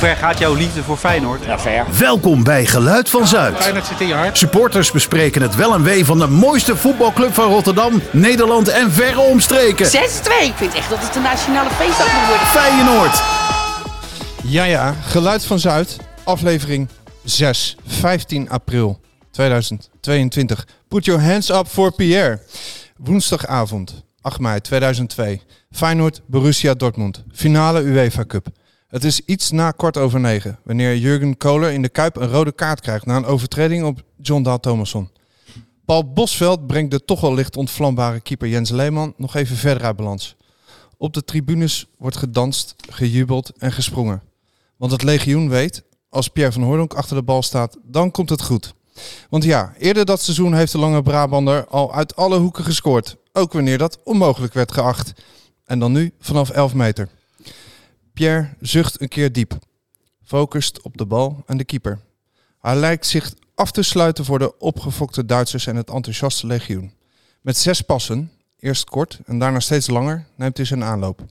ver gaat jouw liefde voor Feyenoord? Ja, ver. Welkom bij Geluid van Zuid. Feyenoord zit in je hart. Supporters bespreken het wel en wee van de mooiste voetbalclub van Rotterdam, Nederland en verre omstreken. 6-2. Ik vind echt dat het een nationale feestdag moet worden. Feyenoord. Ja, ja. Geluid van Zuid. Aflevering 6. 15 april 2022. Put your hands up for Pierre. Woensdagavond, 8 mei 2002. Feyenoord, Borussia Dortmund. Finale UEFA Cup. Het is iets na kwart over negen. Wanneer Jurgen Kohler in de Kuip een rode kaart krijgt na een overtreding op John Dahl Thomasson. Paul Bosveld brengt de toch wel licht ontvlambare keeper Jens Leeman nog even verder uit balans. Op de tribunes wordt gedanst, gejubeld en gesprongen. Want het legioen weet, als Pierre van Hooydonk achter de bal staat, dan komt het goed. Want ja, eerder dat seizoen heeft de lange Brabander al uit alle hoeken gescoord. Ook wanneer dat onmogelijk werd geacht. En dan nu vanaf 11 meter. Pierre zucht een keer diep. Focust op de bal en de keeper. Hij lijkt zich af te sluiten voor de opgefokte Duitsers en het enthousiaste legioen. Met zes passen, eerst kort en daarna steeds langer, neemt hij zijn aanloop.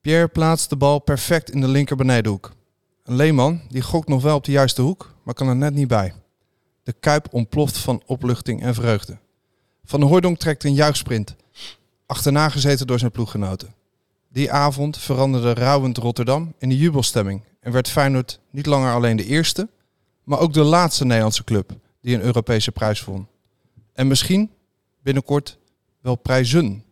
Pierre plaatst de bal perfect in de linker benedenhoek. Een Leeman die gokt nog wel op de juiste hoek, maar kan er net niet bij. De kuip ontploft van opluchting en vreugde. Van de trekt een juichsprint, achterna gezeten door zijn ploeggenoten. Die avond veranderde rouwend Rotterdam in de jubelstemming en werd Feyenoord niet langer alleen de eerste, maar ook de laatste Nederlandse club die een Europese prijs won. En misschien binnenkort wel prijzen.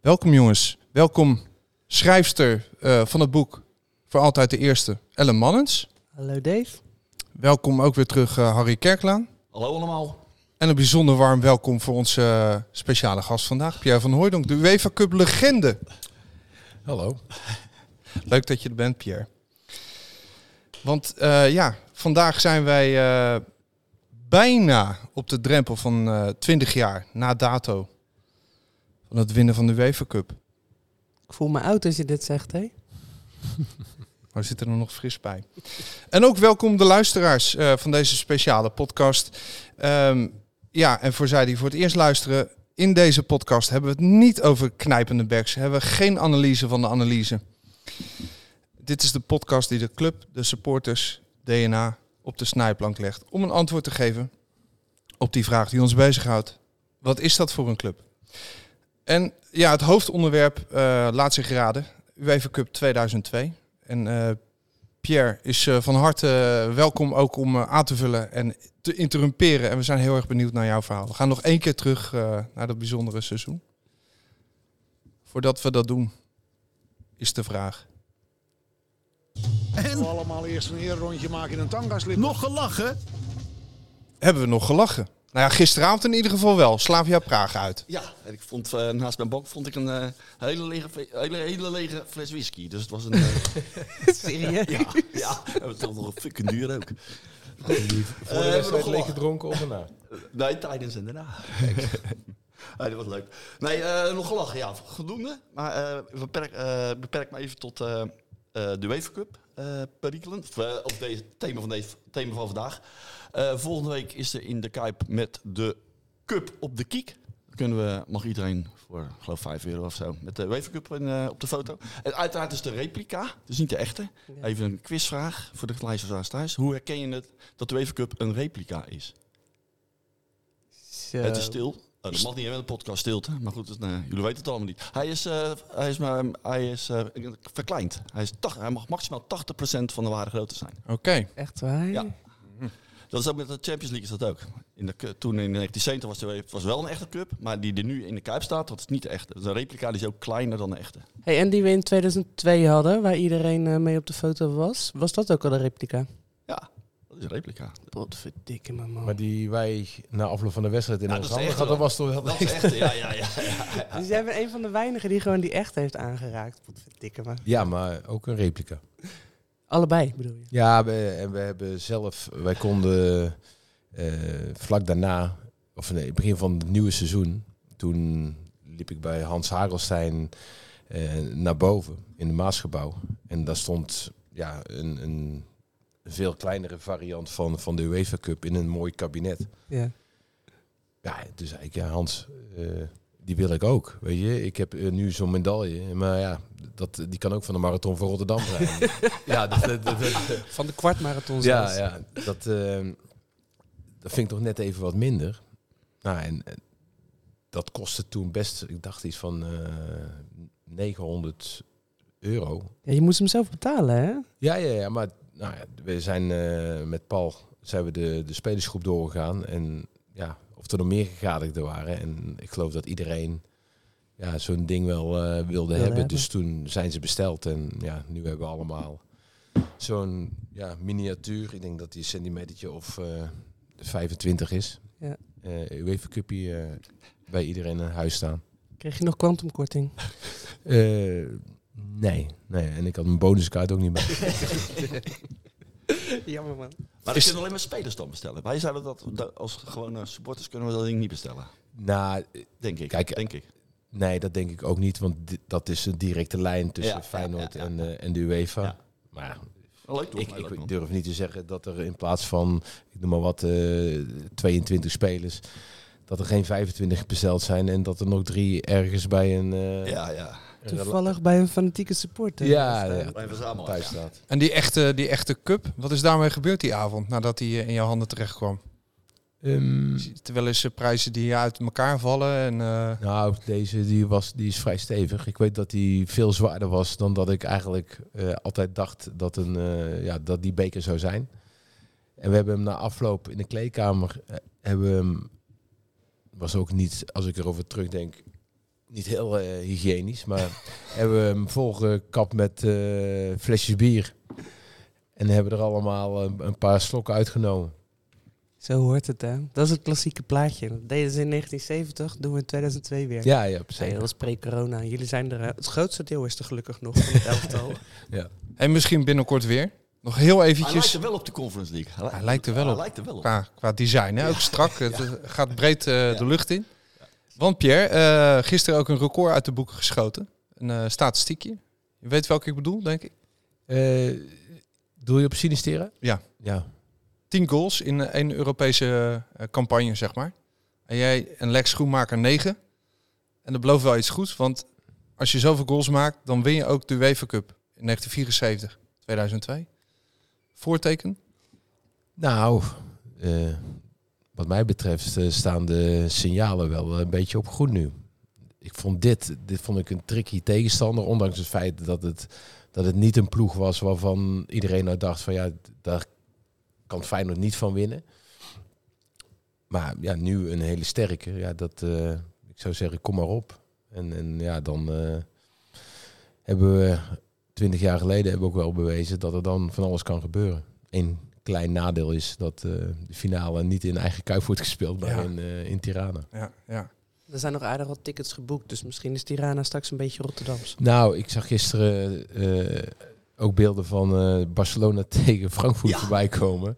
Welkom jongens, welkom schrijfster eh, van het boek Voor Altijd de Eerste, Ellen Mannens. Hallo Dave. Welkom ook weer terug eh, Harry Kerklaan. Hallo allemaal. En een bijzonder warm welkom voor onze eh, speciale gast vandaag, Pierre van Hooydonk, de UEFA Cup legende. Hallo. Leuk dat je er bent, Pierre. Want eh, ja, vandaag zijn wij eh, bijna op de drempel van eh 20 jaar na dato van het winnen van de UEFA Cup. Ik voel me oud als je dit zegt, hè? Maar we zitten er nog fris bij. En ook welkom de luisteraars eh, van deze speciale podcast. Ehm, ja, en voor zij die voor het eerst luisteren, in deze podcast hebben we het niet over knijpende backs. Hebben we geen analyse van de analyse. Dit is de podcast die de club, de supporters, DNA op de snijplank legt. Om een antwoord te geven op die vraag die ons bezighoudt. Wat is dat voor een club? En ja, het hoofdonderwerp eh, laat zich raden. UEFA Cup 2002. En eh, Pierre is eh, van harte eh, welkom ook om eh, aan te vullen en te interrumperen. En we zijn heel erg benieuwd naar jouw verhaal. We gaan nog één keer terug eh, naar dat bijzondere seizoen. Voordat we dat doen, is de vraag. En allemaal eerst een eerrondje maken in een tangaslip. nog gelachen? Hebben we nog gelachen? Nou ja, gisteravond in ieder geval wel. Slavia Praag uit. Ja, en ik vond eh, naast mijn bank vond ik een eh, hele, lege, hele, hele lege fles whisky. Dus het was een. eh, Serieus? ja, ja, en het was nog een fucking duur ook. Voor de hebben we wedstrijd nog leeg gedronken of erna? Nee, tijdens en daarna. nee, dat was leuk. Nee, eh, nog gelachen, ja, voldoende. Maar eh, beperk, eh, beperk me even tot eh, eh, de UEFA Cup perikelen. Of, eh, deze thema van, deze, thema van vandaag. Eh, volgende week is er in de Kuip met de Cup op de kiek. Kunnen we, mag iedereen voor, geloof 5 euro of zo, met de UEFA Cup in, eh, op de foto. En uiteraard is de replica, dus niet de echte. Even een quizvraag voor de luisteraars thuis. Hoe herken je het dat de UEFA Cup een replica is? Zo. Het is stil. Oh, dat mag niet in de podcast stilte. Maar goed, dus, nee, jullie weten het allemaal niet. Hij is, eh, hij is, maar, hij is eh, verkleind. Hij, is tach- hij mag maximaal 80% van de ware grootte zijn. Oké. Echt waar? Ja. Dat is ook met de Champions League is dat ook. In de, toen in 1970 was het was wel een echte cup. Maar die er nu in de Kuip staat, dat is niet de echte. Dat is een replica die is ook kleiner dan de echte. Hey, en die we in 2002 hadden, waar iedereen eh, mee op de foto was, was dat ook al een replica? Dat is een replica. Potverdikke me man. Maar die wij na afloop van de wedstrijd in Ja, de handen hadden, was toch wel Dat is de echte, ja, ja, ja. ja, ja. Dus jij bent een van de weinigen die gewoon die echt heeft aangeraakt. Potverdikke me. Ja, maar ook een replica. Allebei bedoel je? Ja, we, en we hebben zelf, wij konden eh, vlak daarna, of nee, begin van het nieuwe seizoen, toen liep ik bij Hans Hagelstein eh, naar boven in het Maasgebouw. En daar stond ja, een, een veel kleinere variant van, van de UEFA Cup in een mooi kabinet. Ja. Ja, zei ik, ja Hans, eh, die wil ik ook. Weet je, ik heb eh, nu zo'n medaille, maar ja, dat, die kan ook van de marathon van Rotterdam zijn. ja, dat, dat, dat- dat- Van de kwartmarathon ja, zelfs. ja, dat, eh, dat vind ik toch net even wat minder. Nou, en, en dat kostte toen best, ik dacht iets van eh 900 euro. Ja, je moest hem zelf betalen, hè? Ja, ja, ja, maar nou ja, we zijn eh, met Paul zijn we de, de spelersgroep doorgegaan. En ja, of er nog meer gegadigden waren. En ik geloof dat iedereen ja, zo'n ding wel eh, wilde hebben. hebben. Dus toen zijn ze besteld. En ja, nu hebben we allemaal zo'n ja, miniatuur. Ik denk dat die een centimetertje of eh 25 is. Ja. Eh UEFA Cupje bij iedereen in huis staan. Kreeg je nog kwantumkorting? Nee, nee. En ik had mijn bonuskaart ook niet bij. Jammer, man. Maar dat kunnen alleen maar spelers dan bestellen. Wij zouden dat, dat als gewone supporters kunnen we dat ding niet bestellen. nou, Denk ik. Kijk, denk ik. Nee, dat denk ik ook niet, want dat is een directe lijn tussen Ja, Feyenoord ja, ja. En, eh, en de UEFA. Ja. Maar leuk toch? ik, leuk, ik durf niet te zeggen dat er in plaats van, ik noem maar wat, eh 22 spelers, dat er geen 25 besteld zijn en dat er nog drie ergens bij een... eh, Ja, ja. Een Toevallig bij een fanatieke supporter. Ja. Bij thuis ja. staat. En die echte, die echte cup, wat is daarmee gebeurd die avond nadat die eh, in jouw handen terecht kwam? Ehm, Terwijl is prijzen die uit elkaar vallen en eh, nou, deze die was, die is vrij stevig. Ik weet dat die veel zwaarder was dan dat ik eigenlijk eh, altijd dacht dat, een, eh, ja, dat die beker zou zijn. En we hebben hem na afloop in de kleedkamer, eh, hebben we hem, was ook niet, als ik erover terugdenk, niet heel eh, hygiënisch, maar hebben we hem volgekapt met eh, flesjes bier. En hebben er allemaal een, een paar slokken uitgenomen. Zo hoort het, hè? Dat is het klassieke plaatje. Dat deden ze in 1970, doen we in 2002 weer. Ja, ja, precies. dat was pre-corona. Jullie zijn er... eh, Het grootste deel is er gelukkig nog van het elftal. en misschien binnenkort weer. Nog heel Hij lijkt eventjes er wel op de Conference League. Hij lijkt er wel Hij op. lijkt er wel op. qua, qua design, hè? ook strak. Het eh, gaat breed eh, Ja. de lucht in. Want Pierre, eh, gisteren ook een record uit de boeken geschoten. Een eh, statistiekje. Je weet welke ik bedoel, denk ik. Eh, doe je op Sinistera? Ja. Ja. 10 goals in één Europese campagne, zeg maar. En jij en Lex Schoenmaker 9. En dat belooft wel iets goeds, want als je zoveel goals maakt, dan win je ook de UEFA Cup in 1974, 2002. Voorteken? Nou, eh, wat mij betreft eh, staan de signalen wel een beetje op groen nu. Ik vond dit, dit vond ik een tricky tegenstander, ondanks het feit dat het, dat het niet een ploeg was waarvan iedereen nou dacht van ja, daar kan Feyenoord niet van winnen. Maar ja, nu een hele sterke. Ja, dat, eh, ik zou zeggen, kom maar op. En, en ja, dan eh, hebben we twintig jaar geleden hebben we ook wel bewezen dat er dan van alles kan gebeuren. Eén klein nadeel is dat eh, de finale niet in eigen kuip wordt gespeeld, maar Ja. in, eh, in Tirana. Ja, ja. er zijn nog aardig wat tickets geboekt, dus misschien is Tirana straks een beetje Rotterdams. Nou, ik zag gisteren eh, ook beelden van eh, Barcelona tegen Frankfurt Ja. voorbij komen.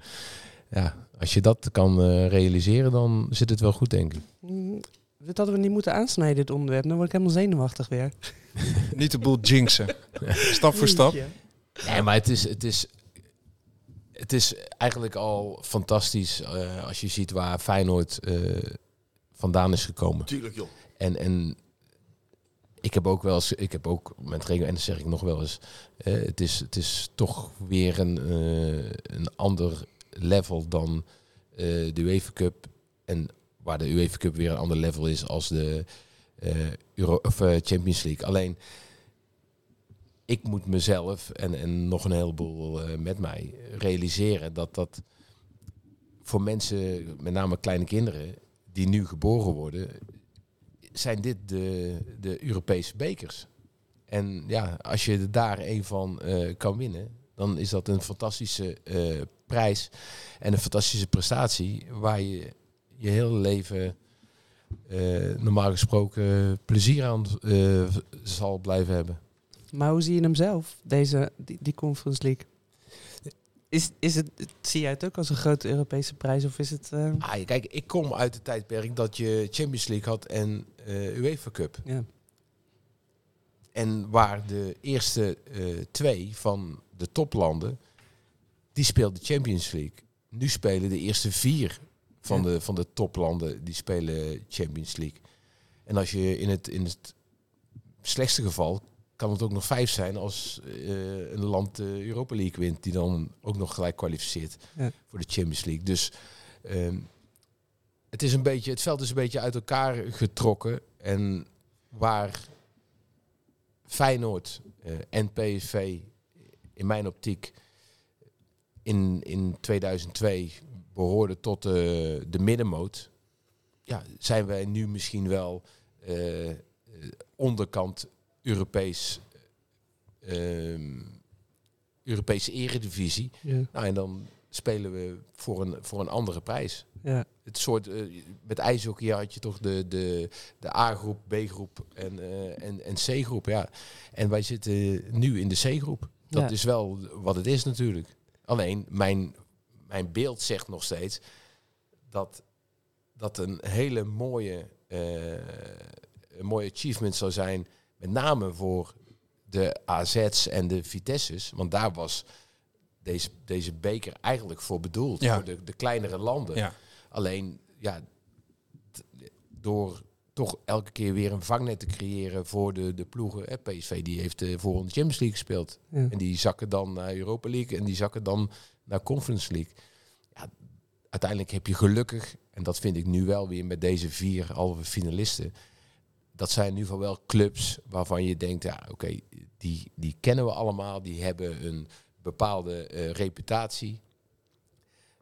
Ja, als je dat kan realiseren, dan zit het wel goed, denk ik. Mm, Dit hadden we niet moeten aansnijden, dit onderwerp. Dan word ik helemaal zenuwachtig weer. Niet de boel jinxen. stap voor stap. Nee, maar het is, het is, het is eigenlijk al fantastisch eh, als je ziet waar Feyenoord eh, vandaan is gekomen. Tuurlijk, joh. En, en ik heb ook wel eens, ik heb ook met Rego, en dat zeg ik nog wel eens, eh, het, is, het is toch weer een, een ander level dan de UEFA Cup. En waar de UEFA Cup weer een ander level is als de Euro, of, Champions League. Alleen, ik moet mezelf en, en nog een heleboel eh, met mij realiseren dat dat voor mensen, met name kleine kinderen, die nu geboren worden, zijn dit de, de Europese bekers. En ja, als je daar een van eh, kan winnen, dan is dat een fantastische eh, prijs en een fantastische prestatie waar je je hele leven normaal gesproken plezier aan zal blijven hebben. Maar hoe zie je hem zelf, deze, die, die Conference League? Is, is het, zie jij het ook als een grote Europese prijs of is het... eh, Ah, kijk, ik kom uit het tijdperk dat je Champions League had en eh UEFA Cup. ja. En waar de eerste eh, twee van de toplanden, die speelden Champions League. Nu spelen de eerste vier van, Ja. de, van de toplanden, die spelen Champions League. En als je in het, in het slechtste geval kan het ook nog vijf zijn als eh, een land de Europa League wint, die dan ook nog gelijk kwalificeert Ja. voor de Champions League. Dus ehm, het, is een beetje, het veld is een beetje uit elkaar getrokken. En waar Feyenoord eh, en PSV in mijn optiek in, in 2002 behoorden tot de, de middenmoot, ja, zijn wij nu misschien wel eh, onderkant Europees, ehm, Europese eredivisie. Ja. Nou, en dan spelen we voor een, voor een andere prijs. Ja. Het soort, eh, met ijshockey had je toch de, de, de A-groep, B-groep en, eh, en, en C-groep. Ja. En wij zitten nu in de C-groep. Dat Ja. is wel wat het is natuurlijk. Alleen, mijn, mijn beeld zegt nog steeds dat dat een hele mooie, eh, een mooie achievement zou zijn. Met name voor de AZ's en de Vitesse's. Want daar was deze, deze beker eigenlijk voor bedoeld. Ja. Voor de, de kleinere landen. Ja. Alleen, ja, t- door toch elke keer weer een vangnet te creëren voor de, de ploegen. Hè, PSV die heeft de voorronde Champions League gespeeld. Ja. En die zakken dan naar Europa League en die zakken dan naar Conference League. Ja, uiteindelijk heb je gelukkig, en dat vind ik nu wel weer met deze vier halve finalisten. Dat zijn nu van wel clubs waarvan je denkt, ja oké, die, die kennen we allemaal. Die hebben een bepaalde eh, reputatie.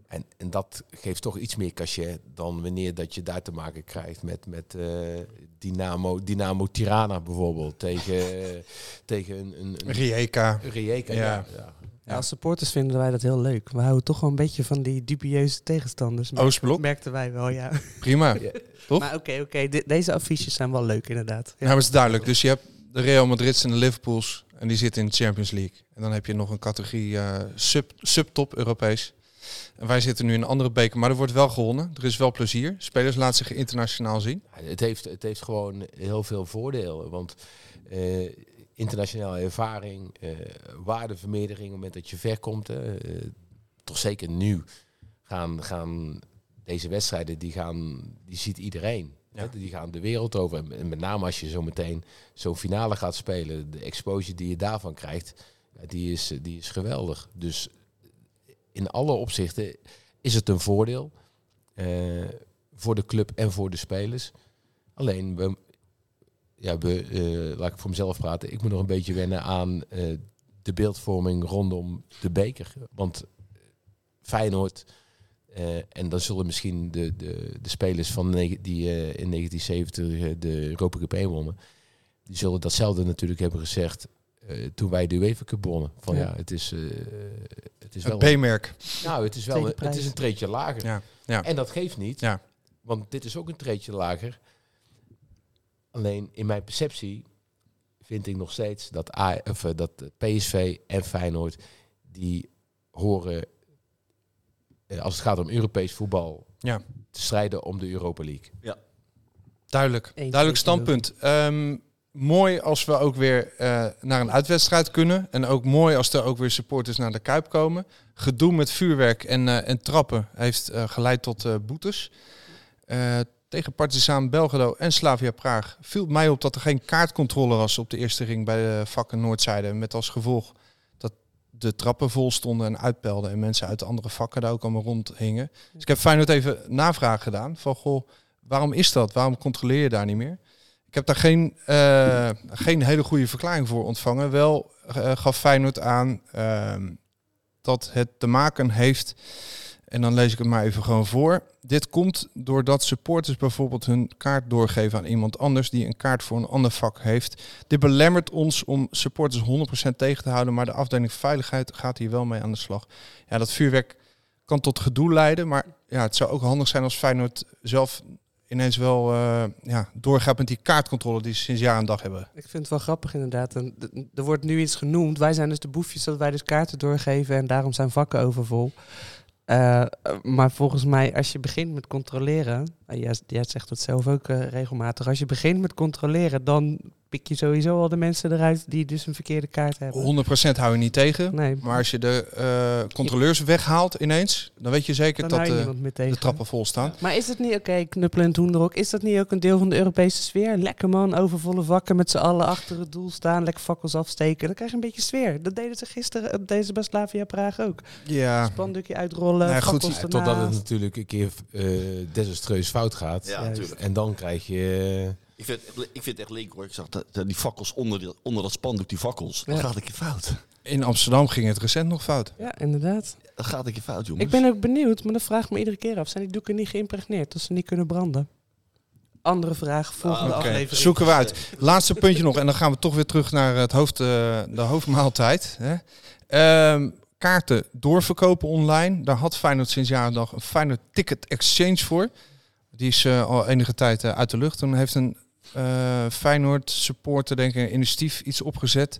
En, en dat geeft toch iets meer cachet dan wanneer dat je daar te maken krijgt met, met eh, Dynamo, Dynamo Tirana bijvoorbeeld. Tegen, tegen een, een, een Rijeka. Rijeka. Ja. Ja. Ja. Ja, als supporters vinden wij dat heel leuk. We houden toch wel een beetje van die dubieuze tegenstanders. Oostblok. Merkten wij wel, ja. Prima. Ja. Toch? Maar oké, oké. de- deze affiches zijn wel leuk, inderdaad. Ja. Nou, maar het is duidelijk. Dus je hebt de Real Madrid's en de Liverpools. En die zitten in de Champions League. En dan heb je nog een categorie eh, sub, subtop Europees. En wij zitten nu in een andere beker. Maar er wordt wel gewonnen. Er is wel plezier. Spelers laten zich internationaal zien. Het, heeft, het heeft gewoon heel veel voordelen. Want eh, internationale ervaring, eh, waardevermeerdering op het moment dat je ver komt. hè, eh, toch zeker nu gaan, gaan deze wedstrijden, die, gaan, die ziet iedereen. Ja. Hè, Die gaan de wereld over. En- met name als je zo meteen zo'n finale gaat spelen, de exposure die je daarvan krijgt, die, is, die is geweldig. Dus in alle opzichten is het een voordeel eh, voor de club en voor de spelers. Alleen, we, ja, we, eh, laat ik voor mezelf praten, ik moet nog een beetje wennen aan eh, de beeldvorming rondom de beker. Want Feyenoord, eh, en dan zullen misschien de, de, de spelers van die eh, in 1970 eh, de Europa Cup 1 wonnen, die zullen datzelfde natuurlijk hebben gezegd eh, toen wij de UEFA Cup wonnen. Van ja, Ja. het is, eh, het is wel... Het B-merk. Nou, het is wel een, het is een treetje lager. Ja. Ja. En dat geeft niet. Ja. Want dit is ook een treetje lager. Alleen in mijn perceptie vind ik nog steeds dat, A, of, eh, dat PSV en Feyenoord die horen, eh, als het gaat om Europees voetbal, Ja. te strijden om de Europa League. Duidelijk. Eens, Duidelijk eens, standpunt. Ehm, mooi als we ook weer eh, naar een uitwedstrijd kunnen. En ook mooi als er ook weer supporters naar de Kuip komen. Gedoe met vuurwerk en, eh, en trappen heeft eh, geleid tot eh, boetes. Tegen Partizaan Belgrado en Slavia Praag viel mij op dat er geen kaartcontrole was op de eerste ring bij de vakken Noordzijde. Met als gevolg dat de trappen vol stonden en uitpelden. En mensen uit de andere vakken daar ook allemaal rondhingen. Dus ik heb Feyenoord even navraag gedaan. Van goh, waarom is dat? Waarom controleer je daar niet meer? Ik heb daar geen, eh, geen hele goede verklaring voor ontvangen. Wel eh, gaf Feyenoord aan ehm, dat het te maken heeft, en dan lees ik het maar even gewoon voor. Dit komt doordat supporters bijvoorbeeld hun kaart doorgeven aan iemand anders die een kaart voor een ander vak heeft. Dit belemmert ons om supporters 100% tegen te houden, maar de afdeling veiligheid gaat hier wel mee aan de slag. Ja, dat vuurwerk kan tot gedoe leiden, maar ja, het zou ook handig zijn als Feyenoord zelf ineens wel eh, ja, doorgaat met die kaartcontrole die ze sinds jaar en dag hebben. Ik vind het wel grappig inderdaad. Er wordt nu iets genoemd. Wij zijn dus de boefjes dat wij dus kaarten doorgeven en daarom zijn vakken overvol. Eh, eh, maar volgens mij, als je begint met controleren, jij, jij zegt het zelf ook eh, regelmatig. Als je begint met controleren, dan pik je sowieso al de mensen eruit die dus een verkeerde kaart hebben. 100% hou je niet tegen. Nee, Maar als je de eh, controleurs weghaalt ineens, dan weet je zeker dan dat je eh, tegen. de trappen vol staan. Maar is het niet, oké, knuppelen en toenderok, is dat niet ook een deel van de Europese sfeer? Lekker man, overvolle vakken met z'n allen achter het doel staan, lekker fakkels afsteken. Dan krijg je een beetje sfeer. Dat deden ze gisteren, dat deden ze bij Slavia Praag ook. Ja, Spandoekje uitrollen, Nee, goed, ernaast. totdat het natuurlijk een keer eh, desastreus fout gaat. Ja, Juist. natuurlijk. En dan krijg je... eh, Ik vind, het- ik vind het echt link hoor. Ik zag dat, dat die fakkels onder, die- onder dat spandoek, die fakkels. Ja. Dat gaat een keer fout. in Amsterdam ging het recent nog fout. Ja, inderdaad. Dat gaat een keer fout, jongens. Ik ben ook benieuwd, maar dat vraag ik me iedere keer af. Zijn die doeken niet geïmpregneerd, dat ze niet kunnen branden? Andere vraag, volgende Ah, oké. aflevering. Zoeken we uit. Laatste puntje nog en dan gaan we toch weer terug naar het hoofd, eh, de hoofdmaaltijd. Hè. Ehm, kaarten doorverkopen online. Daar had Feyenoord sinds jaren dag een Feyenoord Ticket Exchange voor. Die is eh, al enige tijd eh, uit de lucht. Toen heeft een eh, Feyenoord supporter denk ik een initiatief iets opgezet.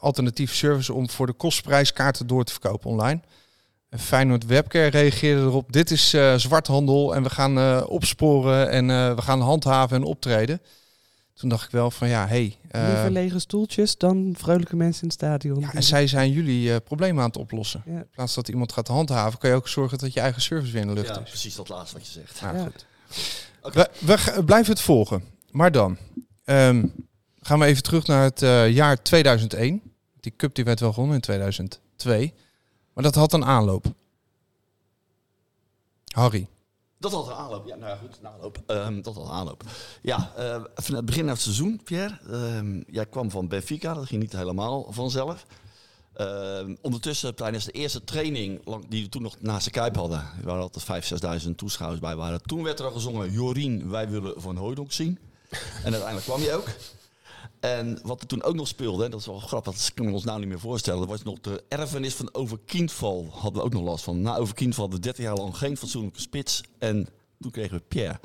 Alternatief service om voor de kostprijs kaarten door te verkopen online. En Feyenoord Webcare reageerde erop. Dit is zwarthandel en we gaan opsporen en we gaan handhaven en optreden. Toen dacht ik wel van ja, hey, eh, Liever lege stoeltjes dan vrolijke mensen in het stadion. ja, en zij zijn jullie eh, problemen aan het oplossen. Ja. In plaats dat iemand gaat handhaven, kan je ook zorgen dat je eigen service weer in de lucht Ja, is. precies dat laatste wat je zegt. Nou, Ja. goed. We, blijven het volgen. Maar dan ehm, gaan we even terug naar het eh, jaar 2001. Die cup die werd wel gewonnen in 2002. Maar dat had een aanloop. Harry. Dat had een aanloop. Ja, nou ja, goed, een aanloop. Ehm, dat had een aanloop. Ja, van het begin van het seizoen, Pierre. ehm, jij kwam van Benfica, dat ging niet helemaal vanzelf. Ehm, ondertussen, tijdens de eerste training, die we toen nog naast de Kuip hadden, waren altijd 5.000, 6.000 toeschouwers bij waren. Toen werd er al gezongen, Jorien, wij willen Van Hooydonk zien. En uiteindelijk kwam je ook. En wat er toen ook nog speelde, dat is wel grappig, dat kunnen we ons nou niet meer voorstellen. Was nog de erfenis van Overkindval. Hadden we ook nog last van. Na Overkindval hadden we 30 jaar lang geen fatsoenlijke spits. En toen kregen we Pierre.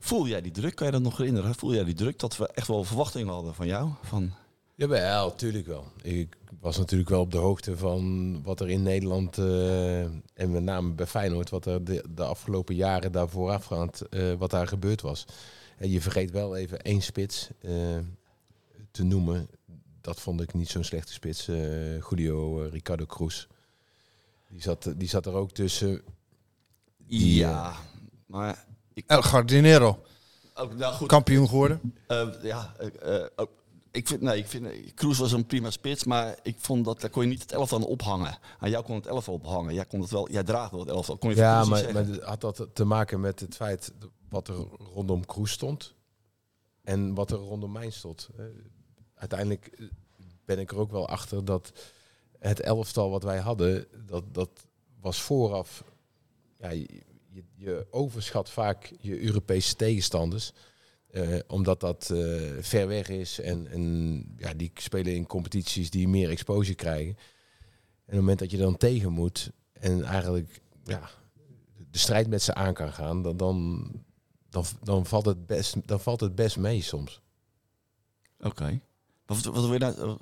Voel jij die druk? Kan je dat nog herinneren? Voel jij die druk dat we echt wel verwachtingen hadden van jou? Van, Jawel, natuurlijk wel. Ik was natuurlijk wel op de hoogte van wat er in Nederland eh, en met name bij Feyenoord, wat er de, de afgelopen jaren daar voorafgaand, eh wat daar gebeurd was. En je vergeet wel even één spits eh, te noemen. Dat vond ik niet zo'n slechte spits. eh Julio eh, Ricardo Cruz. Die zat, die zat er ook tussen. Die, ja, maar... Ik, El Gardinero, ook, nou goed, kampioen geworden. Eh, ja, eh, eh, ook- ik vind, nee, ik vind, eh, Kroes was een prima spits, maar ik vond dat daar kon je niet het elftal aan ophangen. Aan jou kon het elftal ophangen. Jij kon het wel, jij draagt wel het elftal. Kon je Ja, maar, had dat te maken met het feit wat er rondom Kroes stond en wat er rondom mij stond. Uiteindelijk eh, ben ik er ook wel achter dat het elftal wat wij hadden, dat, dat was vooraf. Ja, je, je, je overschat vaak je Europese tegenstanders. eh, omdat dat eh, ver weg is en, en ja, die spelen in competities die meer exposure krijgen. En op het moment dat je dan tegen moet en eigenlijk ja, de strijd met ze aan kan gaan, dan, dan, dan, dan, valt, het best, dan valt het best mee soms. Oké. Wat, wat wil je nou... eh,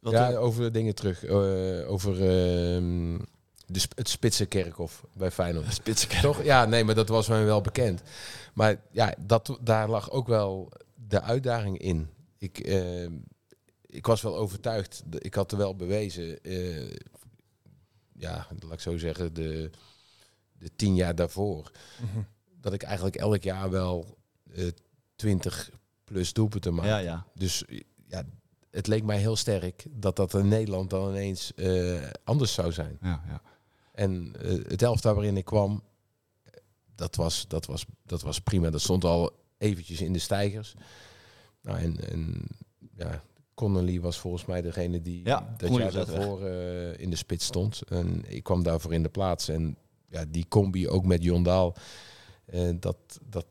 Wat, ja, over dingen terug. eh, over ehm, de, sp- het Spitsenkerkhof bij Feyenoord. Spitsen. Toch? Ja, nee, maar dat was mij wel bekend. Maar ja, dat, daar lag ook wel de uitdaging in. Ik, ehm, ik was wel overtuigd. De- Ik had er wel bewezen. eh, ja, laat ik zo zeggen, de, de tien jaar daarvoor. Dat ik eigenlijk elk jaar wel eh 20 plus doelpunten maak. Ja, ja. Dus ja, het leek mij heel sterk dat dat in Nederland dan ineens eh, anders zou zijn. ja, ja. En eh, het elftal waarin ik kwam, dat was, dat, was, dat was prima. Dat stond al eventjes in de stijgers. Nou, en, en ja, Connolly was volgens mij degene die Ja, dat jaar daarvoor eh, in de spits stond. En ik kwam daarvoor in de plaats. En ja, die combi ook met Jon Daal, dat, dat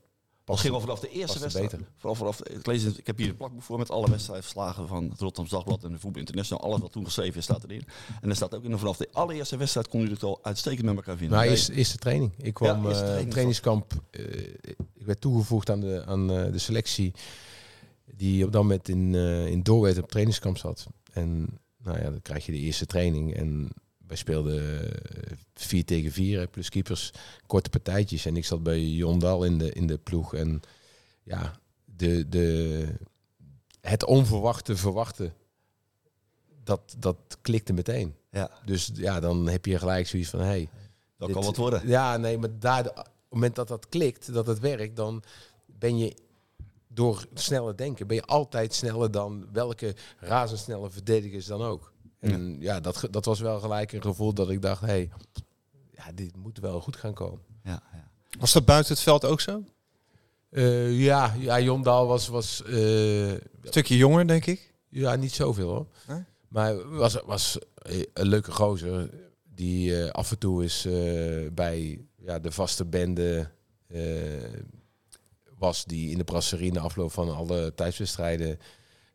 Past ging al vanaf de eerste wedstrijd. Vooral vanaf, ik, lees, het- ik heb hier een plakboek voor met alle wedstrijdverslagen van het Rotterdams Dagblad en de Voetbal International. Alles wat toen geschreven is, staat erin. En er staat ook in vanaf de allereerste wedstrijd kon jullie het al uitstekend met elkaar vinden. Nee. eerst, eerste training. Ik kwam eerste eh, training. trainingskamp. eh, ik werd toegevoegd aan de, aan eh, de selectie die op dat moment in, in Doorwet op trainingskamp zat. En nou ja, dan krijg je de eerste training. En wij speelden eh, 4 tegen 4 plus keepers, korte partijtjes. En ik zat bij Jondal in de, in de ploeg. En ja, de, de, het onverwachte verwachten, dat, dat klikte meteen. Ja, Dus ja, dan heb je gelijk zoiets van, hey, dat Dit- kan wat worden. ja, nee, maar daar, op het moment dat dat klikt, dat het werkt, dan ben je door sneller denken, ben je altijd sneller dan welke razendsnelle verdedigers dan ook. En ja, dat, dat was wel gelijk een gevoel dat ik dacht, hey, ja, dit moet wel goed gaan komen. Ja, ja. Was dat buiten het veld ook zo? Eh, ja, ja, Jondal was, was eh, Een stukje jonger, denk ik. ja, niet zoveel hoor. Maar was, was een leuke gozer die eh, af en toe is eh, bij ja, de vaste bende eh, was die in de brasserie na afloop van alle thuiswedstrijden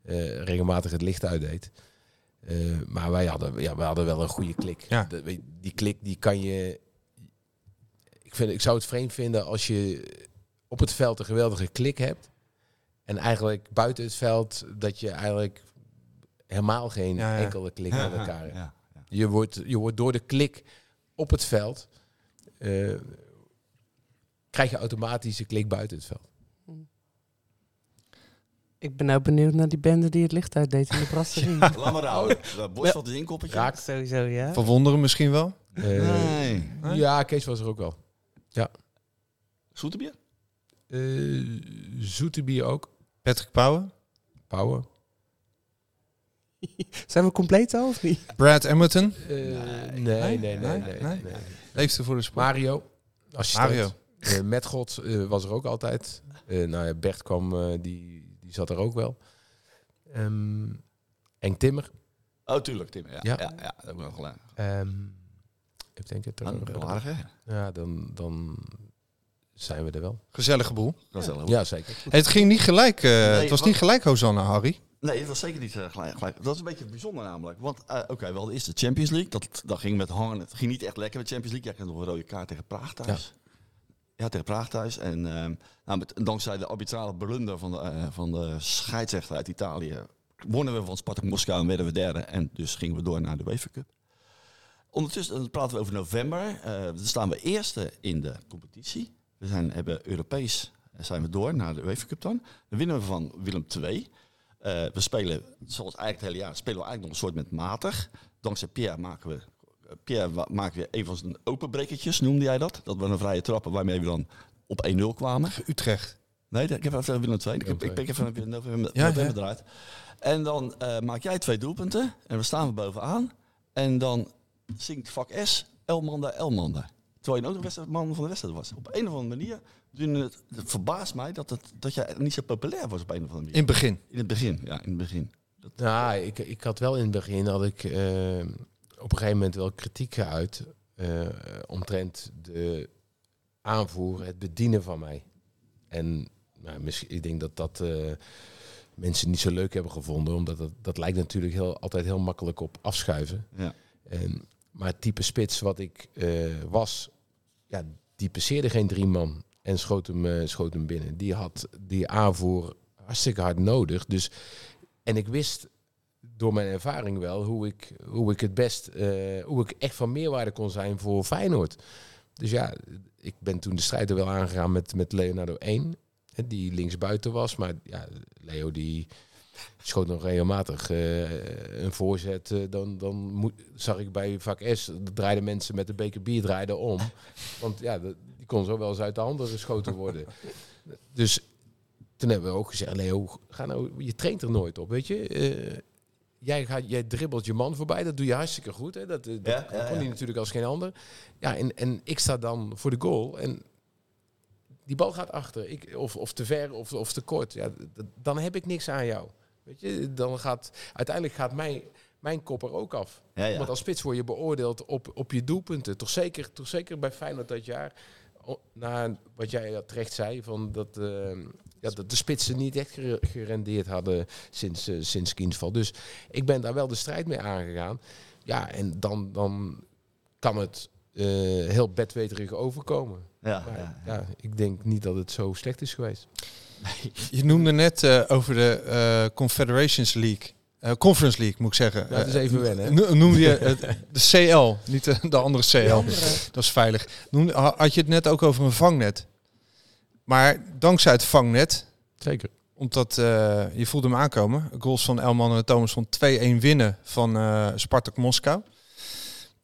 eh, regelmatig het licht uitdeed. Eh, maar wij hadden, ja, wij hadden wel een goede klik. Ja. Die klik die kan je. Ik, vind, ik zou het vreemd vinden als je op het veld een geweldige klik hebt. En eigenlijk buiten het veld dat je eigenlijk helemaal geen Ja, ja. enkele klik met elkaar hebt. Je wordt, je wordt door de klik op het veld. eh, krijg je automatisch een klik buiten het veld. Ik ben nou benieuwd naar die bende die het licht uitdeed in de brasserie. Laat maar houden. Dat. Raak. Sowieso, ja. Verwonderen misschien wel. Eh, Nee. Ja, Kees was er ook wel. Zoeterbier? Uh, Zoetebier ook. Patrick Pauwen. Power. Zijn we compleet al of niet? Brad Emmerton. Eh, nee, nee, nee, nee, nee, nee. nee. Leefste voor de sport. Mario. Assistent. Mario. Eh, met God eh, was er ook altijd. Eh nou ja, Bert kwam, eh, die, die zat er ook wel. Ehm Henk Timmer. Oh, tuurlijk, Tim. Ja, Ja. ja. ja, dat heb ik wel gelijk. Ehm ik denk het wel aardig, hè? Ja, dan, dan zijn we er wel. Gezellige boel. Gezellig. Ja, zeker. Het ging niet gelijk. eh, het was wat- niet gelijk Hosanna, Harry. Nee, dat was zeker niet eh, gelijk, gelijk. Dat is een beetje bijzonder namelijk. Want, eh, oké, we hadden eerst de Champions League. Dat, dat ging met hangen. Het ging niet echt lekker met Champions League. Jij kreeg nog een rode kaart tegen Praag thuis. Ja, tegen Praag thuis. En ehm, nou, dankzij de arbitrale blunder van de, eh, van de scheidsrechter uit Italië... wonnen we van Spartak Moskou en werden we derde. En dus gingen we door naar de UEFA Cup. Ondertussen dan praten we over november. Eh, dan staan we eerste in de competitie. We zijn, hebben Europees eh, zijn we door naar de UEFA Cup dan. Dan winnen we van Willem II. We spelen, zoals eigenlijk het hele jaar, spelen we eigenlijk nog een soort met matig. Dankzij Pierre maken we, Pierre wa- maken we een van zijn openbrekertjes, noemde jij dat? Dat we een vrije trappen waarmee we dan op 1-0 kwamen. Utrecht. Nee, ik heb even Willem II. Ik, heb, ik pik even een november, november eruit. En dan eh, maak jij twee doelpunten en we staan we bovenaan. En dan zingt vak S Elmanda Elmanda. Terwijl je ook de man van de wedstrijd was. Op een of andere manier, doen het, het verbaast mij dat, het, dat jij niet zo populair was op een of andere manier. In het begin. In het begin, ja, in het begin. Nou, ik, ik had wel in het begin dat ik eh, op een gegeven moment wel kritiek geuit eh omtrent de aanvoer, het bedienen van mij. En nou, misschien, ik denk dat dat eh, mensen niet zo leuk hebben gevonden, omdat dat, dat lijkt natuurlijk heel, altijd heel makkelijk op afschuiven. Ja. En, maar het type spits wat ik eh, was, ja, die passeerde geen drie man en schoot hem, schoot hem binnen. Die had die aanvoer hartstikke hard nodig. Dus, en ik wist door mijn ervaring wel hoe ik, hoe ik het best, eh, hoe ik echt van meerwaarde kon zijn voor Feyenoord. Dus ja, ik ben toen de strijd er wel aangegaan met, met Leonardo 1, hè, die linksbuiten was. Maar ja, Leo die schoot nog regelmatig eh, een voorzet. eh, dan dan zag ik bij vak S, draaiden mensen met de beker bier draaiden om. Want ja, die kon zo wel eens uit de handen geschoten worden. Dus toen hebben we ook gezegd, Leo, ga nou, je traint er nooit op, weet je. Jij, gaat, jij dribbelt je man voorbij, dat doe je hartstikke goed. Hè? Dat, eh, dat Ja, ja, kon hij natuurlijk als geen ander. Ja, en, en ik sta dan voor de goal en die bal gaat achter. Ik, of, of te ver of, of te kort. Ja, dan heb ik niks aan jou. Weet je, dan gaat uiteindelijk gaat mijn, mijn kop er ook af. Ja, ja. Want als spits word je beoordeeld op, op je doelpunten. Toch zeker, toch zeker bij Feyenoord dat jaar. Na wat jij terecht zei, van dat, eh, ja, dat de spitsen niet echt gere- gerendeerd hadden sinds, eh sinds Kiensval. Dus ik ben daar wel de strijd mee aangegaan. Ja, en dan, dan kan het eh, heel bedweterig overkomen. Ja, Maar ja, ja, ik denk niet dat het zo slecht is geweest. Je noemde net eh, over de eh, Confederations League Eh, Conference League, moet ik zeggen. Het is even wennen, Noemde je het, de CL, niet de, de andere CL. Dat is veilig. Noemde, had je het net ook over een vangnet. Maar dankzij het vangnet, Zeker. omdat eh, je voelde hem aankomen. Goals van Elman en Thomas van 2-1 winnen van eh Spartak Moskou.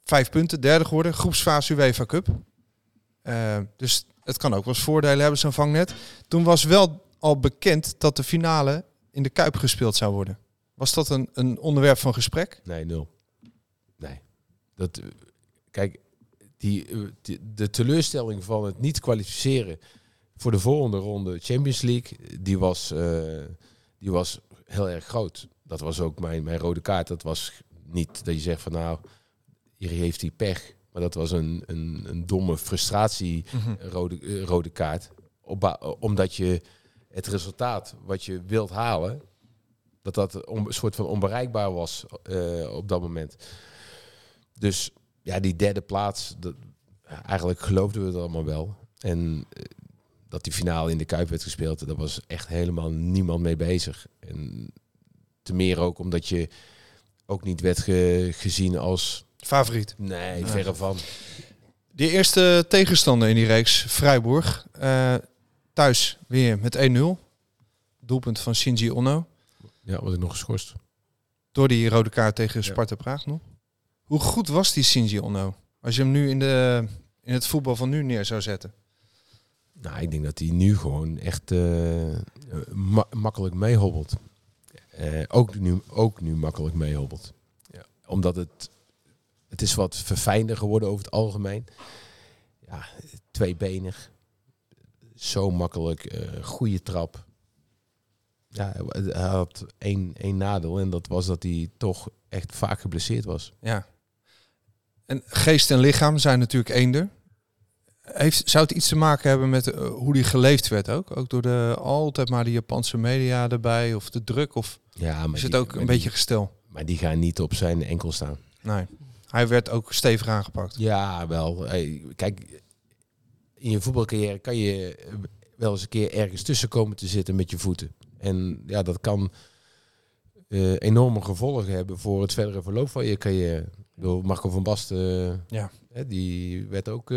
Vijf punten, derde geworden. Groepsfase UEFA Cup. Eh, dus het kan ook wel eens voordelen hebben, zo'n vangnet. Toen was wel al bekend dat de finale in de Kuip gespeeld zou worden. Was dat een, een onderwerp van gesprek? Nee, nul. Nee. Dat, kijk, die, die- de teleurstelling van het niet kwalificeren voor de volgende ronde Champions League, die was, eh, die was heel erg groot. Dat was ook mijn, mijn rode kaart. Dat was niet dat je zegt van nou, hier heeft hij pech. Maar dat was een, een, een domme frustratie rode, eh, rode kaart. Op, omdat je het resultaat wat je wilt halen, dat dat een soort van onbereikbaar was eh, op dat moment. Dus ja, die derde plaats, dat, eigenlijk geloofden we het allemaal wel. En eh, dat die finale in de Kuip werd gespeeld, daar was echt helemaal niemand mee bezig. En te meer ook omdat je ook niet werd ge- gezien als... Favoriet. Nee, verre van. Die eerste tegenstander in die reeks, Freiburg. eh, thuis weer met 1-0. Doelpunt van Shinji Ono. Ja, was ik nog geschorst. Door die rode kaart tegen Sparta Praag nog. Hoe goed was die Shinji Ono? Als je hem nu in, de, in het voetbal van nu neer zou zetten. Nou, ik denk dat hij nu gewoon echt eh, ma- makkelijk meehobbelt. Eh, ook, nu, ook nu makkelijk meehobbelt. Ja. Omdat het, het is wat verfijnder geworden over het algemeen. Ja, tweebenig. Zo makkelijk. eh goede trap. Ja, hij- hij had één, één nadeel. En dat was dat hij toch echt vaak geblesseerd was. Ja. En geest en lichaam zijn natuurlijk eender. Heeft, zou het iets te maken hebben met eh, hoe die geleefd werd ook? Ook door de altijd maar de Japanse media erbij of de druk? Of Ja, maar is het die- ook een die- beetje gestel? Maar die gaan niet op zijn enkel staan. Nee. Hij werd ook stevig aangepakt. Ja, wel. Hey, kijk, in je voetbalcarrière kan je eh, wel eens een keer ergens tussen komen te zitten met je voeten. En ja, dat kan eh, enorme gevolgen hebben voor het verdere verloop van je carrière. Ik bedoel, Marco van Basten, Ja. hè, die werd ook...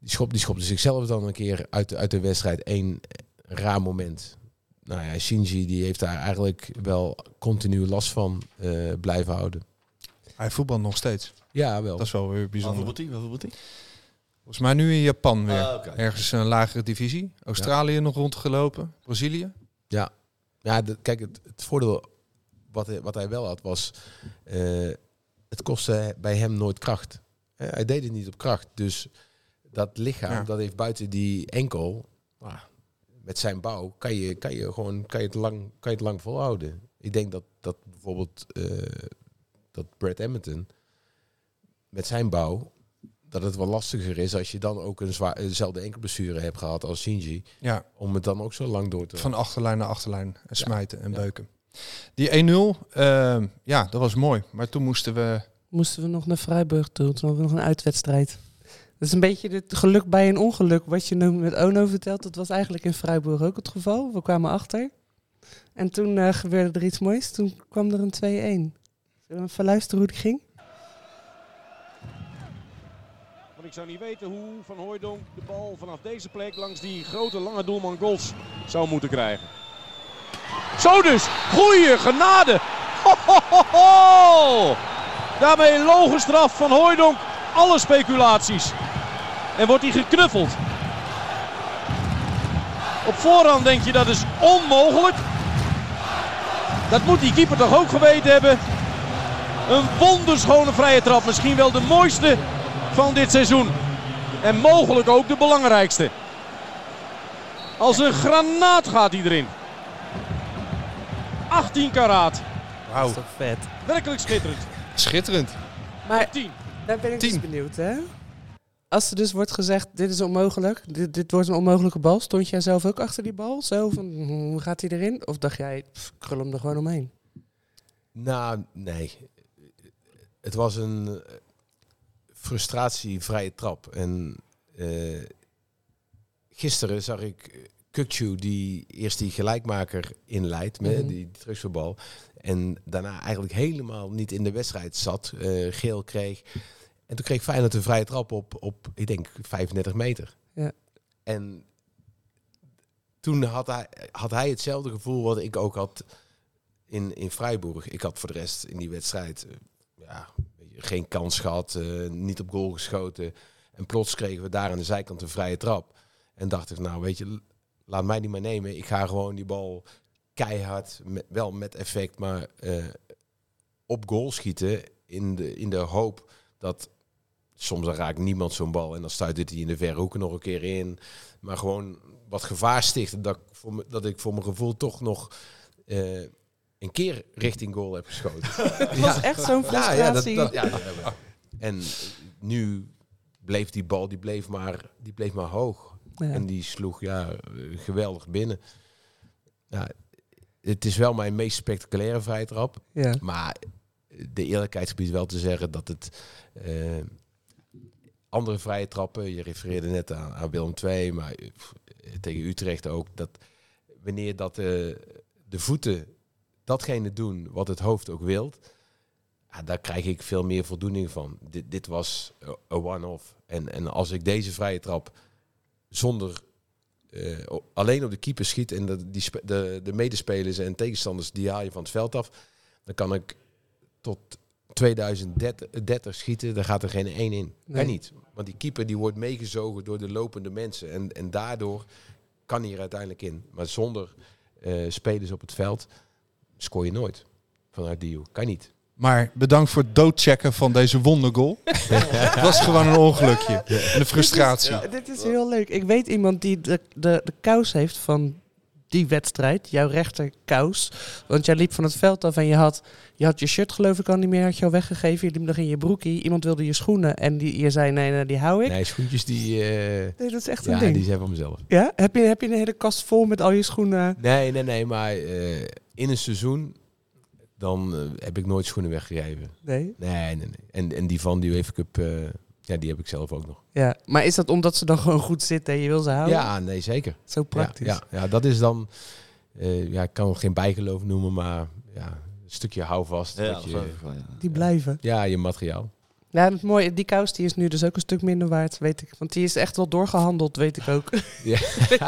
die, schop, die schopte zichzelf dan een keer uit de, uit de wedstrijd. Eén raar moment. Nou ja, Shinji die heeft daar eigenlijk wel continu last van eh, blijven houden. Hij voetbalt nog steeds. Ja, wel. Dat is wel weer bijzonder. Waarvoor moet hij? Volgens mij nu in Japan weer. Ah, oké. Ergens een lagere divisie. Australië nog rondgelopen. Brazilië. Ja, ja de, kijk, het, het voordeel wat hij, wat hij wel had was, eh, het kostte bij hem nooit kracht. Hij deed het niet op kracht. Dus dat lichaam, Ja. dat heeft buiten die enkel, ah, met zijn bouw, kan je, kan je gewoon kan je het lang, kan je het lang volhouden. Ik denk dat, dat bijvoorbeeld eh, dat Brad Edmonton met zijn bouw, dat het wel lastiger is als je dan ook een zwaar, dezelfde enkelblessure hebt gehad als Shinji, Ja, om het dan ook zo lang door te van achterlijn naar achterlijn. En smijten en Ja. beuken. Die 1-0, ehm, ja, dat was mooi. Maar toen moesten we... Moesten we nog naar Freiburg toe. Toen hadden we nog een uitwedstrijd. Dat is een beetje het geluk bij een ongeluk. Wat je nu met Ono vertelt, dat was eigenlijk in Freiburg ook het geval. We kwamen achter. En toen eh, gebeurde er iets moois. Toen kwam er een 2-1. Zullen we even luisteren hoe die ging? Want ik zou niet weten hoe Van Hooijdonk de bal vanaf deze plek langs die grote lange doelman Gols zou moeten krijgen. Zo dus, goeie genade. Ho, ho, ho, ho. Daarmee logenstraf van Hooijdonk alle speculaties. En wordt hij geknuffeld. Op voorhand denk je dat is onmogelijk. Dat moet die keeper toch ook geweten hebben. Een wonderschone vrije trap. Misschien wel de mooiste van dit seizoen. En mogelijk ook de belangrijkste. Als een granaat gaat hij erin. 18 karaat. Dat is toch vet. Werkelijk schitterend. Schitterend. Maar 10. daar ben ik dus Tien. benieuwd, hè? Als er dus wordt gezegd, dit is onmogelijk, dit, dit wordt een onmogelijke bal. Stond jij zelf ook achter die bal? Zo van, hm, hoe gaat hij erin? Of dacht jij, pff, krul hem er gewoon omheen? Nou, nee. Het was een eh, frustratievrije trap. En eh, gisteren zag ik Kukcu die eerst die gelijkmaker inleidt met Mhm. die, die. En daarna eigenlijk helemaal niet in de wedstrijd zat. eh, geel kreeg. En toen kreeg Feyenoord een vrije trap op, op ik denk, 35 meter. Ja. En toen had hij, had hij hetzelfde gevoel wat ik ook had in, in Freiburg. Ik had voor de rest in die wedstrijd eh, ja, geen kans gehad, eh, niet op goal geschoten. En plots kregen we daar aan de zijkant een vrije trap. En dacht ik, nou weet je, laat mij die maar nemen. Ik ga gewoon die bal keihard, met, wel met effect, maar eh, op goal schieten. In de, in de hoop dat soms dan raakt niemand zo'n bal. En dan stuit hij in de verre hoeken nog een keer in. Maar gewoon wat gevaar stichten. Dat, ik voor me, dat ik voor mijn gevoel toch nog eh, een keer richting goal heb geschoten. Het was echt zo'n Ja, ja, dat, frustratie. dat, ja, dat we. En nu bleef die bal, die bleef maar, die bleef maar hoog. Ja. En die sloeg ja, geweldig binnen. Ja, het is wel mijn meest spectaculaire vrije trap. Ja. Maar de eerlijkheid gebied wel te zeggen dat het eh, andere vrije trappen, je refereerde net aan, aan Willem II, maar tegen Utrecht ook, dat wanneer dat eh, de voeten datgene doen wat het hoofd ook wilt, ja, daar krijg ik veel meer voldoening van. Dit, dit was een one-off. En, en als ik deze vrije trap zonder eh, alleen op de keeper schiet en de, die, de, de medespelers en tegenstanders die haal je van het veld af, dan kan ik tot 2030 schieten, daar gaat er geen één in. Nee. Kan niet. Want die keeper die wordt meegezogen door de lopende mensen. En, en daardoor kan hij er uiteindelijk in. Maar zonder eh, spelers op het veld scoor je nooit vanuit die hoek. Kan niet. Maar bedankt voor het doodchecken van deze wondergoal. het was gewoon een ongelukje. En de frustratie. Dit is, dit is heel leuk. Ik weet iemand die de, de, de kous heeft van die wedstrijd. Jouw rechter kous. Want jij liep van het veld af en je had je, had je shirt geloof ik al niet meer had je al weggegeven. Je liep nog in je broekie. Iemand wilde je schoenen en die, je zei nee, nee die hou ik. Nee, Nee, schoentjes die... eh, dat is echt een ja, ding. die zijn van mezelf. Ja? Heb je, heb je een hele kast vol met al je schoenen? Nee, nee, nee. Maar eh, in een seizoen, dan eh, heb ik nooit schoenen weggegeven. Nee. Nee, nee, nee. En, en die van die UEFA Cup, ja, die heb ik zelf ook nog. Ja, maar is dat omdat ze dan gewoon goed zitten en je wil ze houden? Ja, nee, zeker. Zo praktisch. Ja, ja, ja, dat is dan... eh, ja, ik kan het geen bijgeloof noemen, maar ja, een stukje houvast. Ja, dat je, ja. Die blijven. ja, je materiaal. Ja, het mooie, die kous die is nu dus ook een stuk minder waard, weet ik. Want die is echt wel doorgehandeld, weet ik ook. Ja.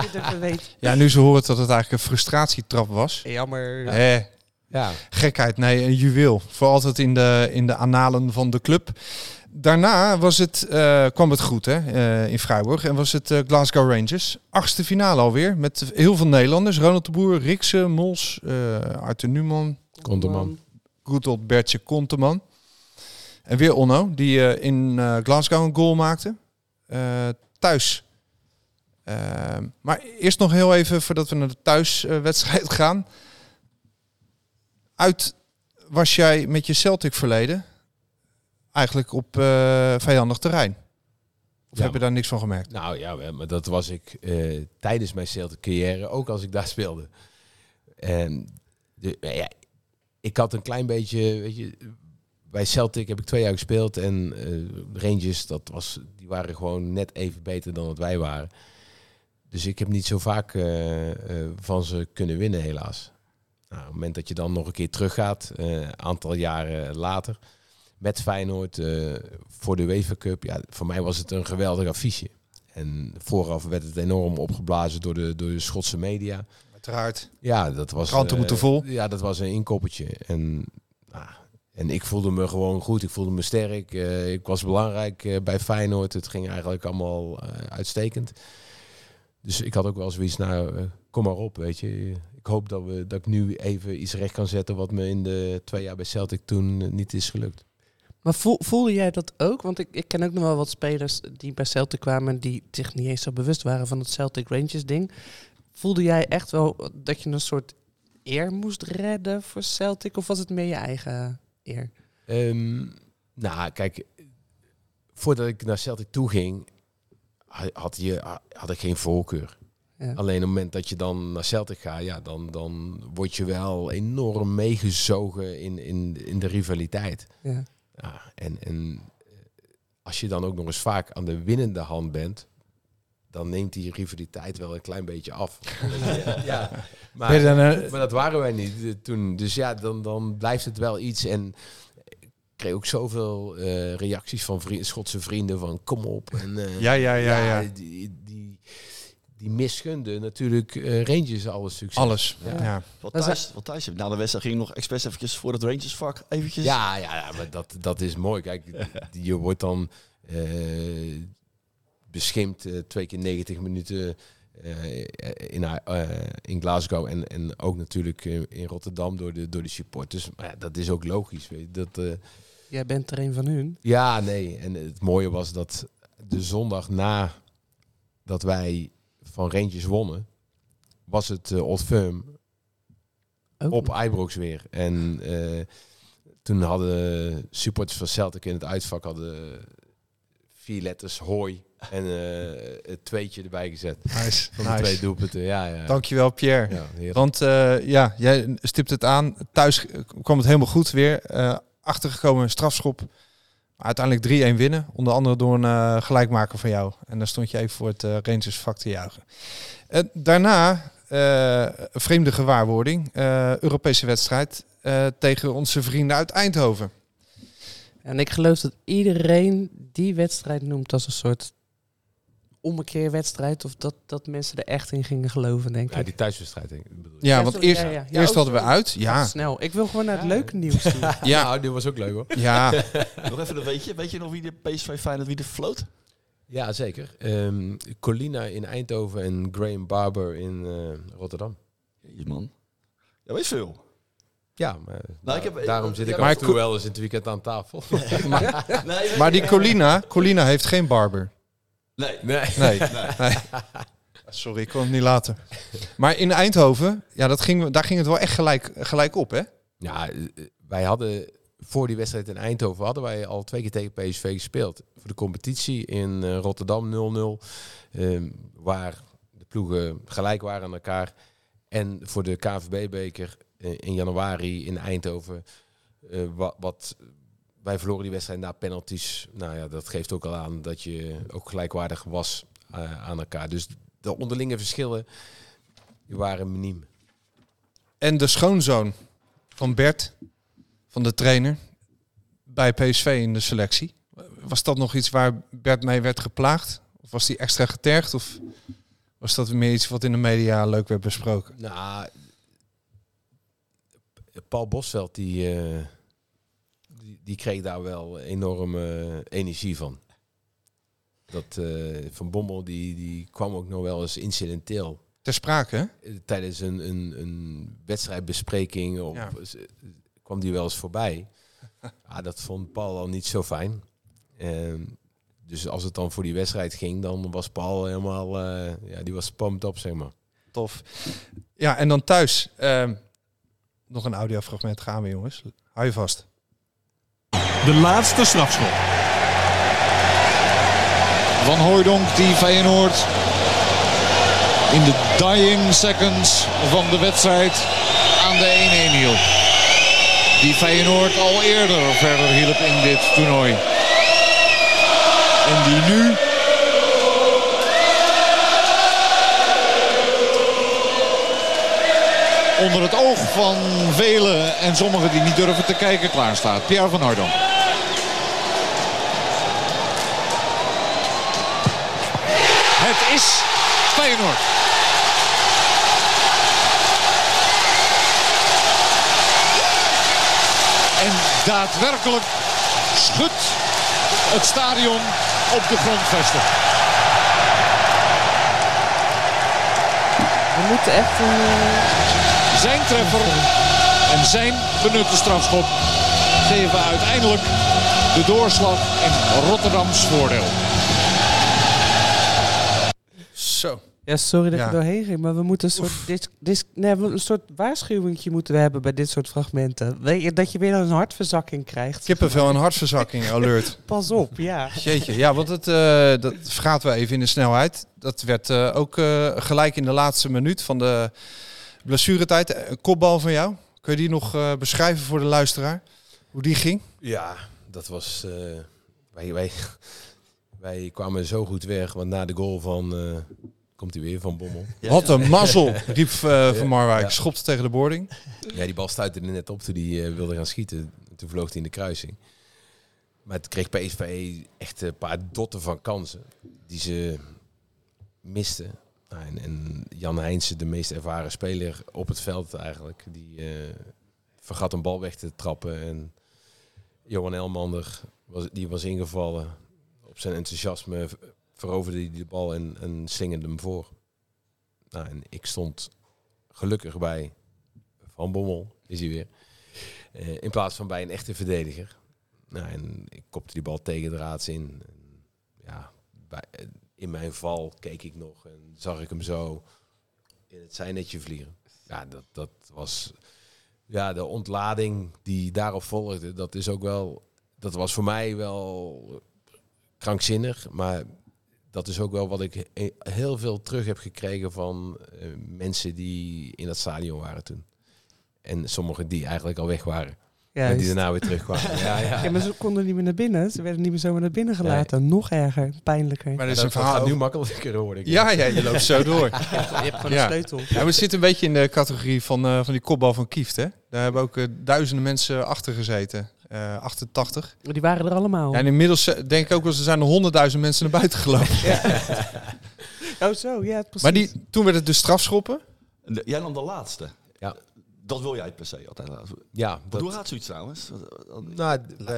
weet. Ja, nu ze horen dat het eigenlijk een frustratietrap was. Jammer. Eh, Ja, gekheid, nee, een juweel. Voor altijd in de, in de analen van de club. Daarna was het, eh, kwam het goed hè, eh, in Freiburg en was het eh, Glasgow Rangers. Achtste finale alweer met heel veel Nederlanders. Ronald de Boer, Rikse, Mols, Arthur Numan, Konterman. goed old Bertje Konteman. En weer Onno, die in Glasgow een goal maakte. Thuis. Maar eerst nog heel even, voordat we naar de thuiswedstrijd gaan. Uit was jij met je Celtic verleden eigenlijk op eh, vijandig terrein? Of Ja, heb je daar niks van gemerkt? Nou ja, maar dat was ik eh, tijdens mijn Celtic carrière, ook als ik daar speelde. En de, nou ja, ik had een klein beetje, weet je, bij Celtic heb ik twee jaar gespeeld en eh, Rangers, dat was, die waren gewoon net even beter dan wat wij waren. Dus ik heb niet zo vaak van ze kunnen winnen, helaas. Nou, op het moment dat je dan nog een keer teruggaat, een aantal jaren later, met Feyenoord eh, voor de UEFA Cup. Ja, voor mij was het een geweldig affiche. En vooraf werd het enorm opgeblazen door de, door de Schotse media. Uiteraard. Ja, dat was. Kranten eh, moeten vol. Ja, dat was een inkoppertje. En, nou, en ik voelde me gewoon goed. Ik voelde me sterk. eh, ik was belangrijk bij Feyenoord. Het ging eigenlijk allemaal uitstekend. Dus ik had ook wel zoiets, nou, eh, kom maar op, weet je. Ik hoop dat, we, dat ik nu even iets recht kan zetten wat me in de twee jaar bij Celtic toen niet is gelukt. Maar voel, voelde jij dat ook? Want ik, ik ken ook nog wel wat spelers die bij Celtic kwamen... die zich niet eens zo bewust waren van het Celtic Rangers ding. Voelde jij echt wel dat je een soort eer moest redden voor Celtic? Of was het meer je eigen eer? Ehm, nou, kijk, voordat ik naar Celtic toe ging, ha- had, je, had ik geen voorkeur. Ja. Alleen op het moment dat je dan naar Celtic gaat, ja, dan, dan word je wel enorm meegezogen in, in, in de rivaliteit. Ja. Ja, en, en eh, als je dan ook nog eens vaak aan de winnende hand bent, dan neemt die rivaliteit wel een klein beetje af. ja, maar, dan, eh, maar dat waren wij niet eh, toen. Dus ja, dan, dan blijft het wel iets. En ik kreeg ook zoveel eh, reacties van Schotse vrienden van kom op. En, eh, Ja, ja, ja, ja. Die, die, die misgunde natuurlijk eh, Rangers alles succes. Alles. Ja. Ja. Wat thuis, wat thuis. Na de wedstrijd ging ik nog expres eventjes voor het Rangersvak eventjes. Ja, ja, ja, maar dat, dat is mooi. Kijk, je wordt dan eh beschimpt eh, twee keer 90 minuten eh, in, eh, in Glasgow en, en ook natuurlijk in Rotterdam door de, door de supporters. Maar ja, dat is ook logisch. Weet je. Dat, eh, Jij bent er een van hun. ja, nee. En het mooie was dat de zondag na dat wij van Rangers wonnen, was het eh, Old Firm op. Ibrox weer. En eh, toen hadden supporters van Celtic in het uitvak hadden vier letters hooi en eh, het tweetje erbij gezet. Nice. Van de nice. twee doelpunten. Ja, ja. Dankjewel, Pierre. Ja. Want eh, ja, jij stipt het aan. Thuis kwam het helemaal goed weer. Eh achtergekomen strafschop. Uiteindelijk 3-1 winnen. Onder andere door een eh, gelijkmaker van jou. En dan stond je even voor het eh, Rangers vak te juichen. Daarna eh, vreemde gewaarwording. Europese wedstrijd tegen onze vrienden uit Eindhoven. En ik geloof dat iedereen die wedstrijd noemt als een soort ommekeerwedstrijd. Of dat, dat mensen er echt in gingen geloven, denk Ja, ik. die thuiswedstrijd. denk ik, bedoel. Ja, Ja, want sorry, eerst, ja, ja. Ja, eerst ook hadden we uit. Ja, Snel. Ik wil gewoon naar het Ja. leuke nieuws toe. ja, Nou, dit was ook leuk hoor. ja. Nog even, een weet je, weet je nog wie de PSV Feyenoord, wie de floot? Ja, zeker. Ehm, Colina in Eindhoven en Graham Barber in eh, Rotterdam. Jezus man. Ja, weet veel. Ja, maar Nou, ik heb- daarom zit ik ja, af maar en toe Co- wel eens in het weekend aan tafel. Nee, Maar die Colina, Colina heeft geen barber. Nee. Nee. Nee. nee. Sorry, ik kon het niet laten. Maar in Eindhoven, ja, dat ging, daar ging het wel echt gelijk, gelijk op, hè? Ja, eh, wij hadden voor die wedstrijd in Eindhoven hadden wij al twee keer tegen PSV gespeeld. Voor de competitie in eh, Rotterdam 0-0, ehm, waar de ploegen gelijk waren aan elkaar. En voor de KVB-beker eh, in januari in Eindhoven, eh, wat, wat wij verloren die wedstrijd na penalties. Nou ja, dat geeft ook al aan dat je ook gelijkwaardig was eh, aan elkaar. Dus de onderlinge verschillen die waren miniem. En de schoonzoon van Bert, van de trainer, bij PSV in de selectie. Was dat nog iets waar Bert mee werd geplaagd? Of was die extra getergd? Of was dat meer iets wat in de media leuk werd besproken? Nou, Paul Bosveld die, eh, die, kreeg daar wel enorm eh, energie van. Dat eh, Van Bommel die, die kwam ook nog wel eens incidenteel Ter sprake, hè? eh, tijdens een, een, een wedstrijdbespreking Ja. kwam die wel eens voorbij. ah, dat vond Paul al niet zo fijn. Ehm, dus als het dan voor die wedstrijd ging, dan was Paul helemaal, eh, ja, die was pumped op, zeg maar. Tof. Ja, en dan thuis. ehm, nog een audiofragment gaan we, jongens. Hou je vast. De laatste strafschop. Van Hooijdonk die Feyenoord in de dying seconds van de wedstrijd aan de 1-1 hielp. Die Feyenoord al eerder verder hielp in dit toernooi. En die nu onder het oog van velen en sommigen die niet durven te kijken klaarstaat. Pierre van Hooijdonk. Daadwerkelijk schudt het stadion op de grondvesten. We moeten echt een... eh, Zijn treffer en zijn benutte strafschop geven uiteindelijk de doorslag in Rotterdams voordeel. Zo. Ja, sorry dat Ja. ik doorheen ging, maar we moeten een soort, dis, dis, nee, we- een soort waarschuwingje moeten we hebben bij dit soort fragmenten. Weet je, dat je weer een hartverzakking krijgt. Kippenvel en hartverzakking alert. Pas op, ja. Jeetje, ja, want het, eh, dat vergaten we even in de snelheid. Dat werd eh, ook eh, gelijk in de laatste minuut van de blessuretijd. Een kopbal van jou. Kun je die nog eh, beschrijven voor de luisteraar? Hoe die ging? Ja, dat was. eh, wij, wij, Wij kwamen zo goed weg, want na de goal van... komt hij weer, van Bommel. Ja, Wat een mazzel, riep eh, Van Marwijk. Ja. Schopte tegen de boarding. Ja, die bal stuitte er net op toen hij eh, wilde gaan schieten. Toen vloog hij in de kruising. Maar het kreeg PSV echt een paar dotten van kansen die ze misten. Nou, en, en Jan Heijnsen, de meest ervaren speler op het veld eigenlijk, die eh, vergat een bal weg te trappen. En Johan Elmander, was, die was ingevallen. Op zijn enthousiasme veroverde hij de bal en, en slingerde hem voor. Nou, en ik stond gelukkig bij Van Bommel, is hij weer. Eh, in plaats van bij een echte verdediger. Nou, en ik kopte die bal tegen draads in. En, ja, eh, in mijn val keek ik nog en zag ik hem zo in het zijnetje vliegen. Ja, dat, dat was ja, de ontlading die daarop volgde. Dat is ook wel, dat was voor mij wel krankzinnig, maar dat is ook wel wat ik he- heel veel terug heb gekregen van eh, mensen die in dat stadion waren toen. En sommigen die eigenlijk al weg waren. Ja, en die daarna weer terugkwamen. ja, ja. ja, maar ze konden niet meer naar binnen. Ze werden niet meer zomaar naar binnen gelaten. Nog erger, pijnlijker. Maar Ja, is dat een verhaal gaat nu makkelijker hoor ik. Ja, ja, je loopt zo door. je hebt gewoon Ja. een sleutel. Ja, we zitten een beetje in de categorie van, eh, van die kopbal van Kieft. Hè? Daar hebben ook eh, duizenden mensen achter gezeten. Eh 88. Maar Die waren er allemaal. Ja, en inmiddels eh, denk ik ook wel, er zijn er honderdduizend mensen naar buiten gelopen. Oh zo, ja, precies. Maar die, toen werd het dus strafschoppen. De- Jij nam de laatste. Ja. Dat wil jij per se altijd. Ja, dat, hoe gaat zoiets trouwens? nou, eh,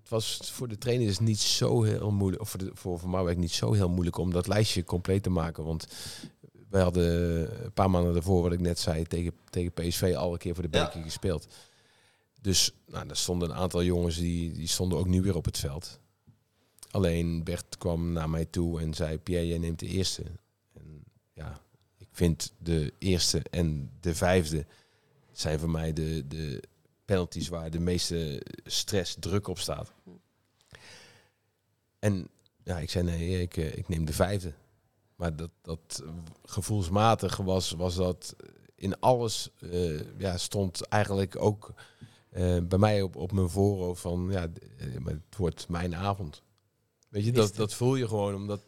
het was voor de trainers niet zo heel moeilijk, of voor, de, voor, voor Marwijk niet zo heel moeilijk om dat lijstje compleet te maken. Want wij hadden een paar maanden daarvoor, wat ik net zei, tegen, tegen PSV al een keer voor de Ja. beker gespeeld. Dus nou, er stonden een aantal jongens die, die stonden ook nu weer op het veld. Alleen Bert kwam naar mij toe en zei, Pierre, jij neemt de eerste. En ja, ik vind de eerste en de vijfde zijn voor mij de, de penalties waar de meeste stress, druk op staat. En ja, ik zei nee, ik, eh, ik neem de vijfde. Maar dat, dat gevoelsmatig was, was dat in alles, eh, ja, stond eigenlijk ook eh, bij mij op, op mijn voorhoofd van, ja, eh, het wordt mijn avond. Weet je, dat, dat voel je gewoon, omdat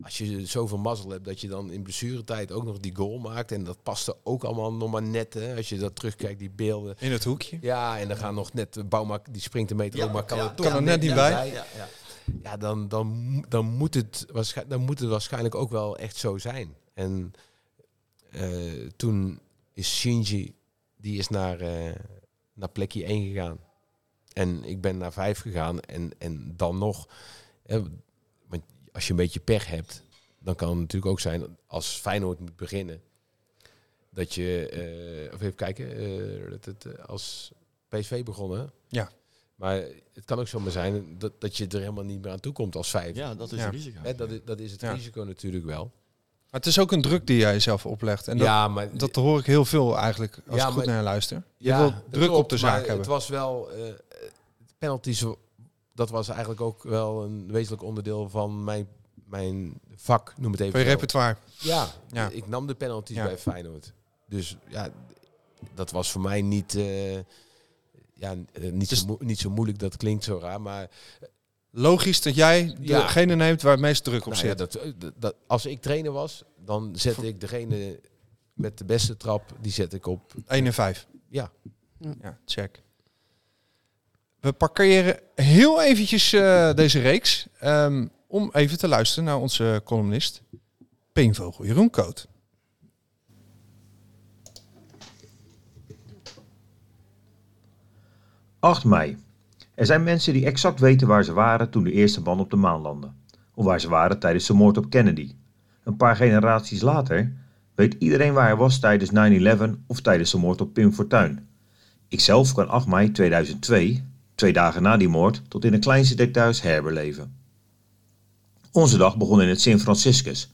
als je zoveel mazzel hebt dat je dan in blessuretijd ook nog die goal maakt. En dat paste ook allemaal nog maar net, hè, als je dat terugkijkt, die beelden. In het hoekje. Ja, en dan gaan nog net de Bouma, die springt een meter ook, maar kan er toch kan er net niet bij. Ja, ja, ja. ja, dan, dan, dan, moet het waarschijnlijk, dan moet het waarschijnlijk ook wel echt zo zijn. En eh, toen is Shinji, die is naar, eh, naar plekje 1 gegaan. En ik ben naar 5 gegaan. En, en dan nog, hè, want als je een beetje pech hebt, dan kan het natuurlijk ook zijn, als Feyenoord moet beginnen, dat je, eh, of even kijken, eh, dat het, eh, als PSV begonnen, Ja. maar het kan ook zomaar zijn dat, dat je er helemaal niet meer aan toe komt als vijf. Ja, dat is Ja. een risico. Hè, dat, is, dat is het Ja. risico natuurlijk wel. Maar het is ook een druk die jij zelf oplegt. En dat, ja, maar dat hoor ik heel veel eigenlijk als Ja, ik goed maar- naar luister. Je ja, wil druk op de zaak hebben. Het was wel eh, penalties. Dat was eigenlijk ook wel een wezenlijk onderdeel van mijn, mijn vak, noem het even. Van je repertoire. Ja, Ja. ik nam de penalties bij Feyenoord. Dus ja, dat was voor mij niet, eh, ja, eh, niet, Dus- zo, niet zo moeilijk. Dat klinkt zo raar, maar Logisch dat jij Ja. degene neemt waar het meest druk op Nou ja, zit. dat, eh, dat, dat- als ik trainer was, dan zette ik degene met de beste trap, die zet ik op. 1 en 5. Ja. Ja, check. We parkeren heel eventjes eh, deze reeks ehm, om even te luisteren naar onze columnist Peenvogel Jeroen Koot. ...8 mei. Er zijn mensen die exact weten waar ze waren toen de eerste man op de maan landde. Of waar ze waren tijdens de moord op Kennedy. Een paar generaties later weet iedereen waar hij was tijdens 9-11 of tijdens de moord op Pim Fortuyn. Ikzelf kan 8 mei 2002, twee dagen na die moord, tot in de kleinste details herbeleven. Onze dag begon in het Sint Franciscus.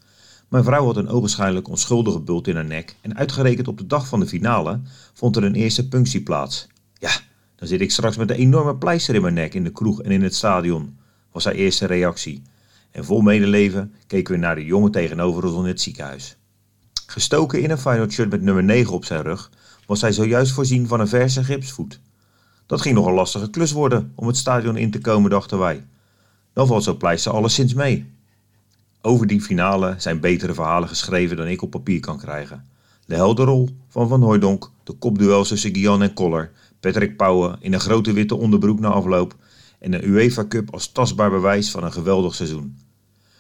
Mijn vrouw had een ogenschijnlijk onschuldige bult in haar nek en uitgerekend op de dag van de finale vond er een eerste punctie plaats. Ja, dan zit ik straks met een enorme pleister in mijn nek in de kroeg en in het stadion, was haar eerste reactie. En vol medeleven keken we naar de jongen tegenover ons in het ziekenhuis. Gestoken in een Feyenoord shirt met nummer 9 op zijn rug, was hij zojuist voorzien van een verse gipsvoet. Dat ging nog een lastige klus worden om het stadion in te komen, dachten wij. dan valt zo'n pleister alleszins mee. Over die finale zijn betere verhalen geschreven dan ik op papier kan krijgen. De helderrol van Van Hooijdonk, de kopduels tussen Gian en Koller, Patrick Pauwen in een grote witte onderbroek na afloop en een UEFA Cup als tastbaar bewijs van een geweldig seizoen.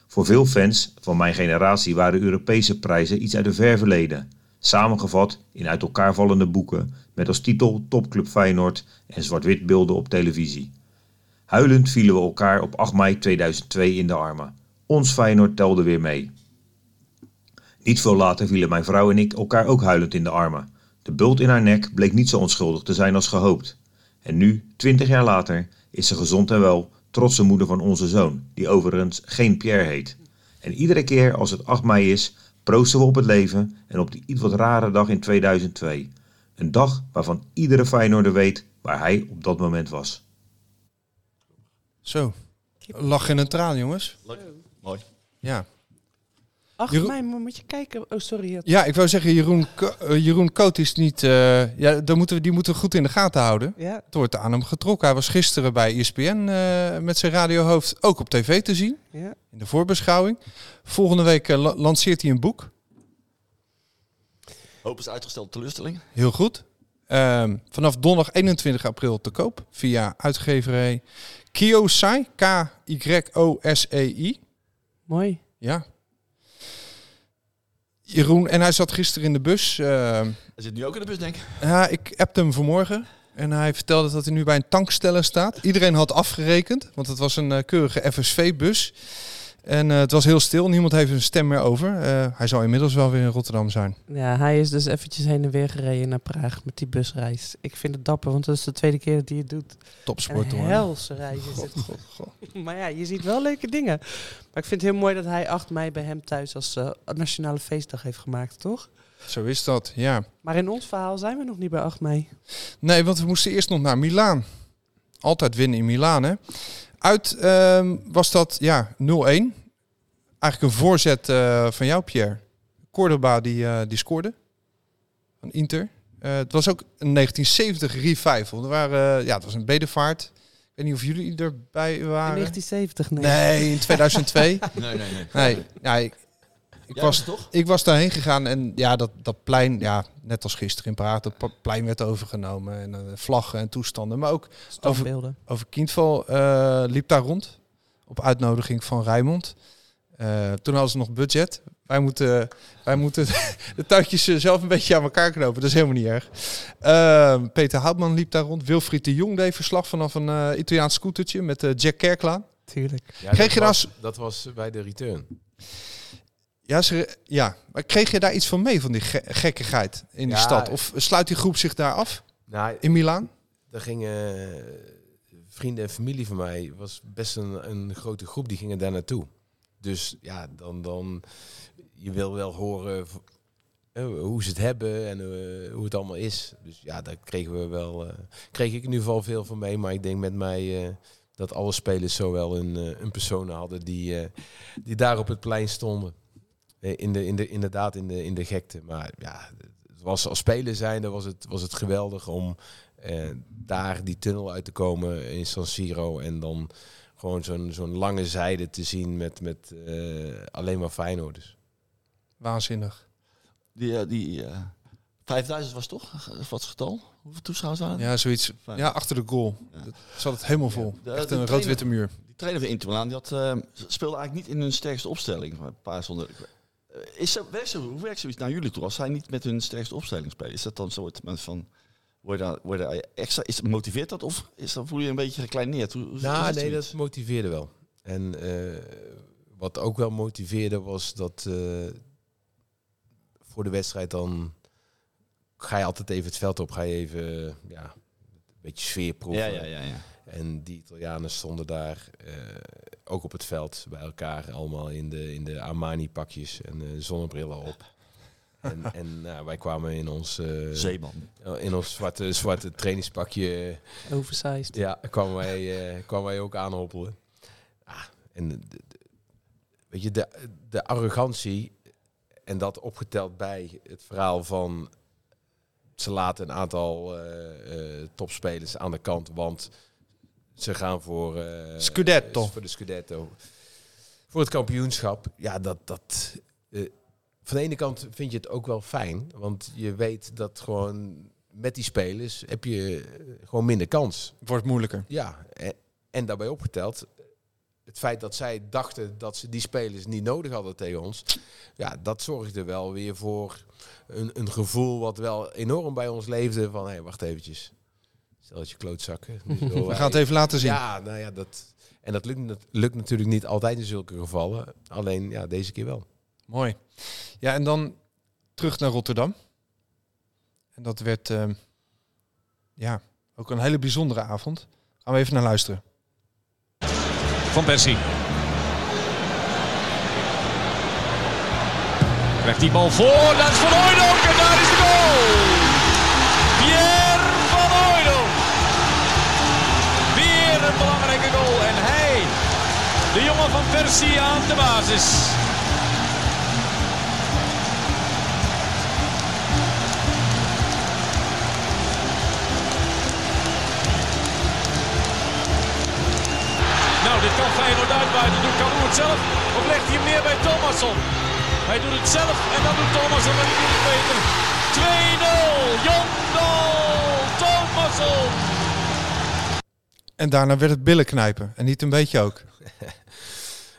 Voor veel fans van mijn generatie waren Europese prijzen iets uit een ver verleden. Samengevat in uit elkaar vallende boeken met als titel Topclub Feyenoord en zwart-wit beelden op televisie. Huilend vielen we elkaar op 8 mei 2002 in de armen. Ons Feyenoord telde weer mee. Niet veel later vielen mijn vrouw en ik elkaar ook huilend in de armen. De bult in haar nek bleek niet zo onschuldig te zijn als gehoopt. En nu, twintig jaar later, is ze gezond en wel, trotse moeder van onze zoon, die overigens geen Pierre heet. En iedere keer als het 8 mei is, proosten we op het leven en op die iets wat rare dag in 2002. Een dag waarvan iedere Feyenoorder weet waar hij op dat moment was. Zo. Lach in een traan, jongens. Leuk. Mooi. Ja. Ach, Jeroen- mij, maar moet je kijken. Oh, sorry. Ja, ik wou zeggen, Jeroen, Ko- eh, Jeroen Koot is niet... eh, ja, dan moeten we, die moeten we goed in de gaten houden. Ja. Het wordt aan hem getrokken. Hij was gisteren bij ESPN eh, met zijn radiohoofd ook op tv te zien. Ja. In de voorbeschouwing. Volgende week la- lanceert hij een boek. Hoop is uitgesteld teleurstelling. Heel goed. Ehm, vanaf donderdag 21 april te koop via uitgeverij Kiosai. K-Y-O-S-E-I. Mooi. Ja. Jeroen, en hij zat gisteren in de bus. ehm, Hij zit nu ook in de bus, denk ik. Ja, ik appte hem vanmorgen. En hij vertelde dat hij nu bij een tanksteller staat. Iedereen had afgerekend, want het was een eh, keurige FSV-bus. En eh, het was heel stil, niemand heeft een stem meer over. Eh, hij zal inmiddels wel weer in Rotterdam zijn. Ja, hij is dus eventjes heen en weer gereden naar Praag met die busreis. Ik vind het dapper, want dat is de tweede keer dat hij het doet. Topsport hoor. helse reis is het. Maar ja, je ziet wel leuke dingen. Maar ik vind het heel mooi dat hij 8 mei bij hem thuis als eh, nationale feestdag heeft gemaakt, toch? Zo is dat, ja. Maar in ons verhaal zijn we nog niet bij 8 mei. Nee, want we moesten eerst nog naar Milaan. Altijd winnen in Milaan, hè. Uit ehm, was dat, ja, 0-1. Eigenlijk een voorzet eh, van jou, Pierre. Cordoba die, eh, die scoorde. Van Inter. Eh, het was ook een 1970 revival. Er waren, ja, het was een bedevaart. Ik weet niet of jullie erbij In waren. 1970, nee. Nee, in 2002. Nee, nee, nee. nee, ja, ik, Jij was, toch? ik was daarheen gegaan en ja, dat, dat plein, ja, net als gisteren in Praag, dat plein werd overgenomen. En eh, vlaggen en toestanden. Maar ook over, over Kindval eh, liep daar rond. Op uitnodiging van Rijmond. Eh, toen hadden ze nog budget. Wij moeten, wij moeten de touwtjes zelf een beetje aan elkaar knopen. Dat is helemaal niet erg. Eh, Peter Houtman liep daar rond. Wilfried de Jong deed verslag vanaf een Italiaans scootertje met Jack Kerklaan. Tuurlijk. Ja, Kreeg dat je was, dat was bij de return. Ja, ze, ja, maar kreeg je daar iets van mee van die ge- gekkigheid in die Ja, stad? Of sluit die groep zich daar af Nou, in Milaan? Daar gingen eh, vrienden en familie van mij, was best een, een grote groep, die gingen daar naartoe. Dus ja, dan, dan je wil wel horen eh, hoe ze het hebben en eh, hoe het allemaal is. Dus ja, daar kregen we wel, eh, kreeg ik in ieder geval veel van mee. Maar ik denk met mij eh, dat alle spelers zo wel een, eh, een persoon hadden die, eh, die daar op het plein stonden. Eh, In de, in de, inderdaad, in de, in de gekte. Maar ja, het was als speler zijnde was het, was het geweldig om eh, daar die tunnel uit te komen in San Siro. En dan gewoon zo'n zo'n lange zijde te zien met, met eh, alleen maar Feyenoorders. Waanzinnig. Die, eh, die eh 5000 was toch? Wat het getal? Hoeveel toeschouwers waren er? Ja, zoiets. Ja, achter de goal. Dat zat het helemaal vol. De- Echt een rood-witte muur. Die trainer van Inter Milan, die had, eh, speelde eigenlijk niet in hun sterkste opstelling. Een paar zonder. Is zo, werkt zo, hoe werkt zoiets naar jullie toe? Als zij niet met hun sterkste opstelling spelen, is dat dan het moment van. Word je daar, word je daar extra, is, motiveert dat of is dat, voel je een beetje gekleineerd? Hoe, hoe Nou, nee, zoiets? dat motiveerde wel. En eh, wat ook wel motiveerde was dat eh, voor de wedstrijd dan ga je altijd even het veld op, ga je even ja, een beetje sfeer proeven. Ja, ja, ja, ja. En die Italianen stonden daar eh, ook op het veld bij elkaar, allemaal in de, in de Armani-pakjes en eh, zonnebrillen op. En, en nou, wij kwamen in ons, eh, Zeeman. in ons zwarte, zwarte trainingspakje Oversized. ja, kwamen wij, eh, kwamen wij ook aanhoppelen. Ah, en de, de- weet je, de, de arrogantie en dat opgeteld bij het verhaal van ze laten een aantal eh, eh, topspelers aan de kant, want Ze gaan voor... eh, Scudetto. Voor de Scudetto. Voor het kampioenschap. Ja, dat... dat eh, van de ene kant vind je het ook wel fijn. Want je weet dat gewoon met die spelers heb je eh, gewoon minder kans. Wordt moeilijker. Ja, en, en daarbij opgeteld, het feit dat zij dachten dat ze die spelers niet nodig hadden tegen ons, ja, dat zorgde wel weer voor een, een gevoel wat wel enorm bij ons leefde van, hé, hey, wacht eventjes. Stel dat je klootzakken. Dus We gaan het even laten zien. Ja, nou ja, dat, en dat lukt, lukt natuurlijk niet altijd in zulke gevallen. Alleen, ja, deze keer wel. Mooi. Ja, en dan terug naar Rotterdam. En dat werd ehm, ja, ook een hele bijzondere avond. Gaan we even naar luisteren. Van Persie. Krijgt die bal voor, dat is Van Hooydonk Persie aan de basis. Nou, dit kan Feyenoord uitbuiten. Doet het zelf of legt hij hem neer bij Thomasson? Hij doet het zelf en dan doet Thomasson en doet het beter. 2-0, Jondal Thomasson. En daarna werd het billen knijpen. En niet een beetje ook.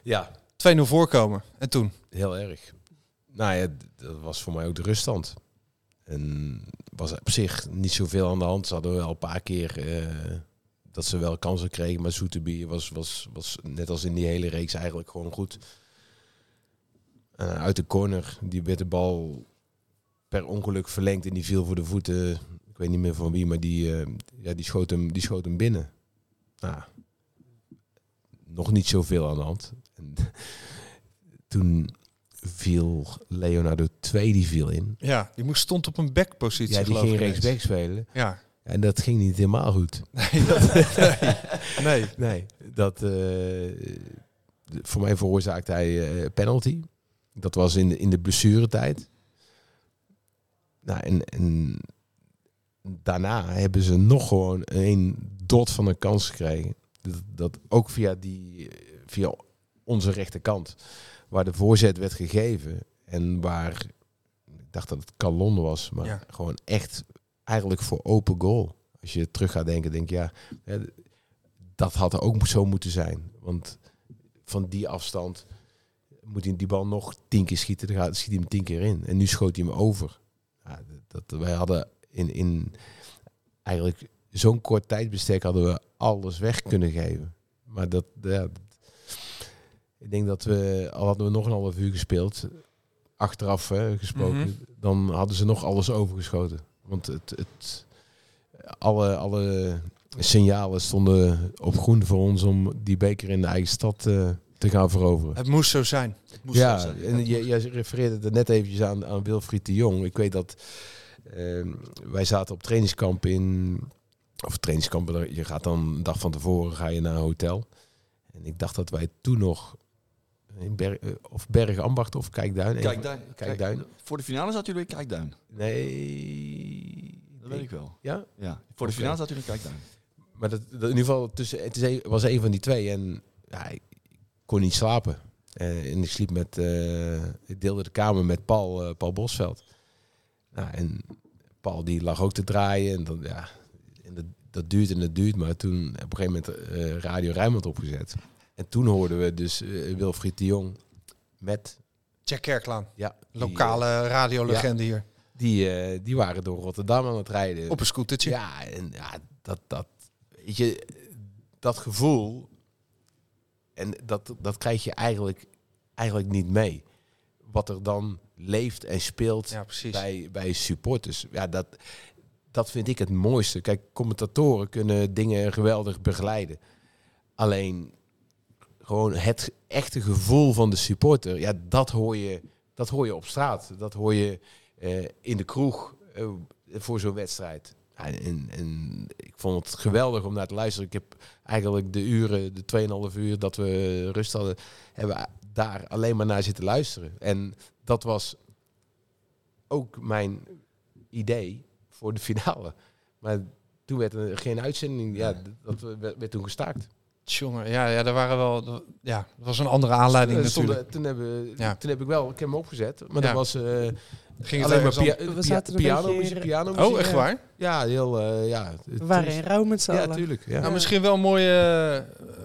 Ja, 2-0 voorkomen. En toen? Heel erg. Nou ja, dat was voor mij ook de ruststand. En was op zich niet zoveel aan de hand. Ze hadden wel een paar keer eh, dat ze wel kansen kregen. Maar Soeterbier was, was, was net als in die hele reeks eigenlijk gewoon goed. Uit de corner, die werd de bal per ongeluk verlengd en die viel voor de voeten. Ik weet niet meer van wie, maar die, eh, ja, die, schoot, hem, die schoot hem binnen. Nou, nog niet zoveel aan de hand. En toen viel Leonardo 2 die viel in. Ja, die moest stond op een backpositie. Ja, die ging ik rechts ineens. back spelen. Ja. En dat ging niet helemaal goed. Nee, dat, nee. nee. Nee, dat eh, voor mij veroorzaakte hij eh, penalty. Dat was in de, in de blessuretijd. Nou, en, en daarna hebben ze nog gewoon een dot van een kans gekregen. Dat, dat ook via, die, via onze rechterkant, waar de voorzet werd gegeven en waar ik dacht dat het Calon was, maar Ja. gewoon echt eigenlijk voor open goal. Als je terug gaat denken, denk je, ja, dat had er ook zo moeten zijn. Want van die afstand moet hij die bal nog tien keer schieten, dan gaat, schiet hij hem tien keer in. En nu schoot hij hem over. Ja, dat, wij hadden in, in eigenlijk zo'n kort tijdbestek hadden we alles weg kunnen geven. Maar dat, ja, dat- ik denk dat we, al hadden we nog een half uur gespeeld, achteraf hè, gesproken, Mhm. dan hadden ze nog alles overgeschoten. Want het, het, alle, alle signalen stonden op groen voor ons om die beker in de eigen stad eh, te gaan veroveren. Het moest zo zijn. Het moest Ja, zo zijn. en je, jij refereerde er net eventjes aan, aan Wilfried de Jong. Ik weet dat ehm, wij zaten op trainingskamp in... Of trainingskamp, je gaat dan een dag van tevoren ga je naar een hotel. En ik dacht dat wij toen nog... In Ber, eh, of Bergambacht of Kijkduin. Kijkduin. Kijkduin. Kijk, voor de finale zat jullie in Kijkduin. Nee. Dat weet ik wel. Ja? Ja. Voor de finale zat jullie in Kijkduin. Maar dat, dat in ieder geval, tussen, het is een, was een van die twee. En ja, ik kon niet slapen. Eh, en ik sliep met, eh, ik deelde de kamer met Paul, Paul Bosveld. Nou, en Paul die lag ook te draaien. En dan, ja, en dat, dat duurt en dat duurt. Maar toen op een gegeven moment Radio Rijnmond opgezet. En toen hoorden we dus eh, Wilfried de Jong met... Jack Kerklaan. Ja, Lokale eh, radiolegende hier. Die, eh, die waren door Rotterdam aan het rijden. Op een scootertje. Ja, en ja, dat, dat, weet je, dat gevoel, en dat, dat krijg je eigenlijk, eigenlijk niet mee. Wat er dan leeft en speelt Ja, bij, bij supporters. Ja, dat, dat vind ik het mooiste. Kijk, commentatoren kunnen dingen geweldig begeleiden. Alleen gewoon het echte gevoel van de supporter, ja, dat hoor je, dat hoor je op straat. Dat hoor je eh, in de kroeg eh, voor zo'n wedstrijd. En, en ik vond het geweldig om naar te luisteren. Ik heb eigenlijk de uren, de 2,5 uur dat we rust hadden, hebben we daar alleen maar naar zitten luisteren. En dat was ook mijn idee voor de finale. Maar toen werd er geen uitzending. Ja, dat werd toen gestaakt. Jongen, ja, ja, daar waren wel. Ja, dat was een andere aanleiding stonden- natuurlijk. toen, hebben, Ja. toen heb ik wel, ik heb hem opgezet, maar Ja. dat was eh Ging het alleen maar pia pia zaten een piano, muziek, piano muziek. Oh, echt ja. waar? Ja, heel, eh, ja. het We waren in rouw met z'n Ja, allen. tuurlijk. Ja. Nou, misschien wel een mooie,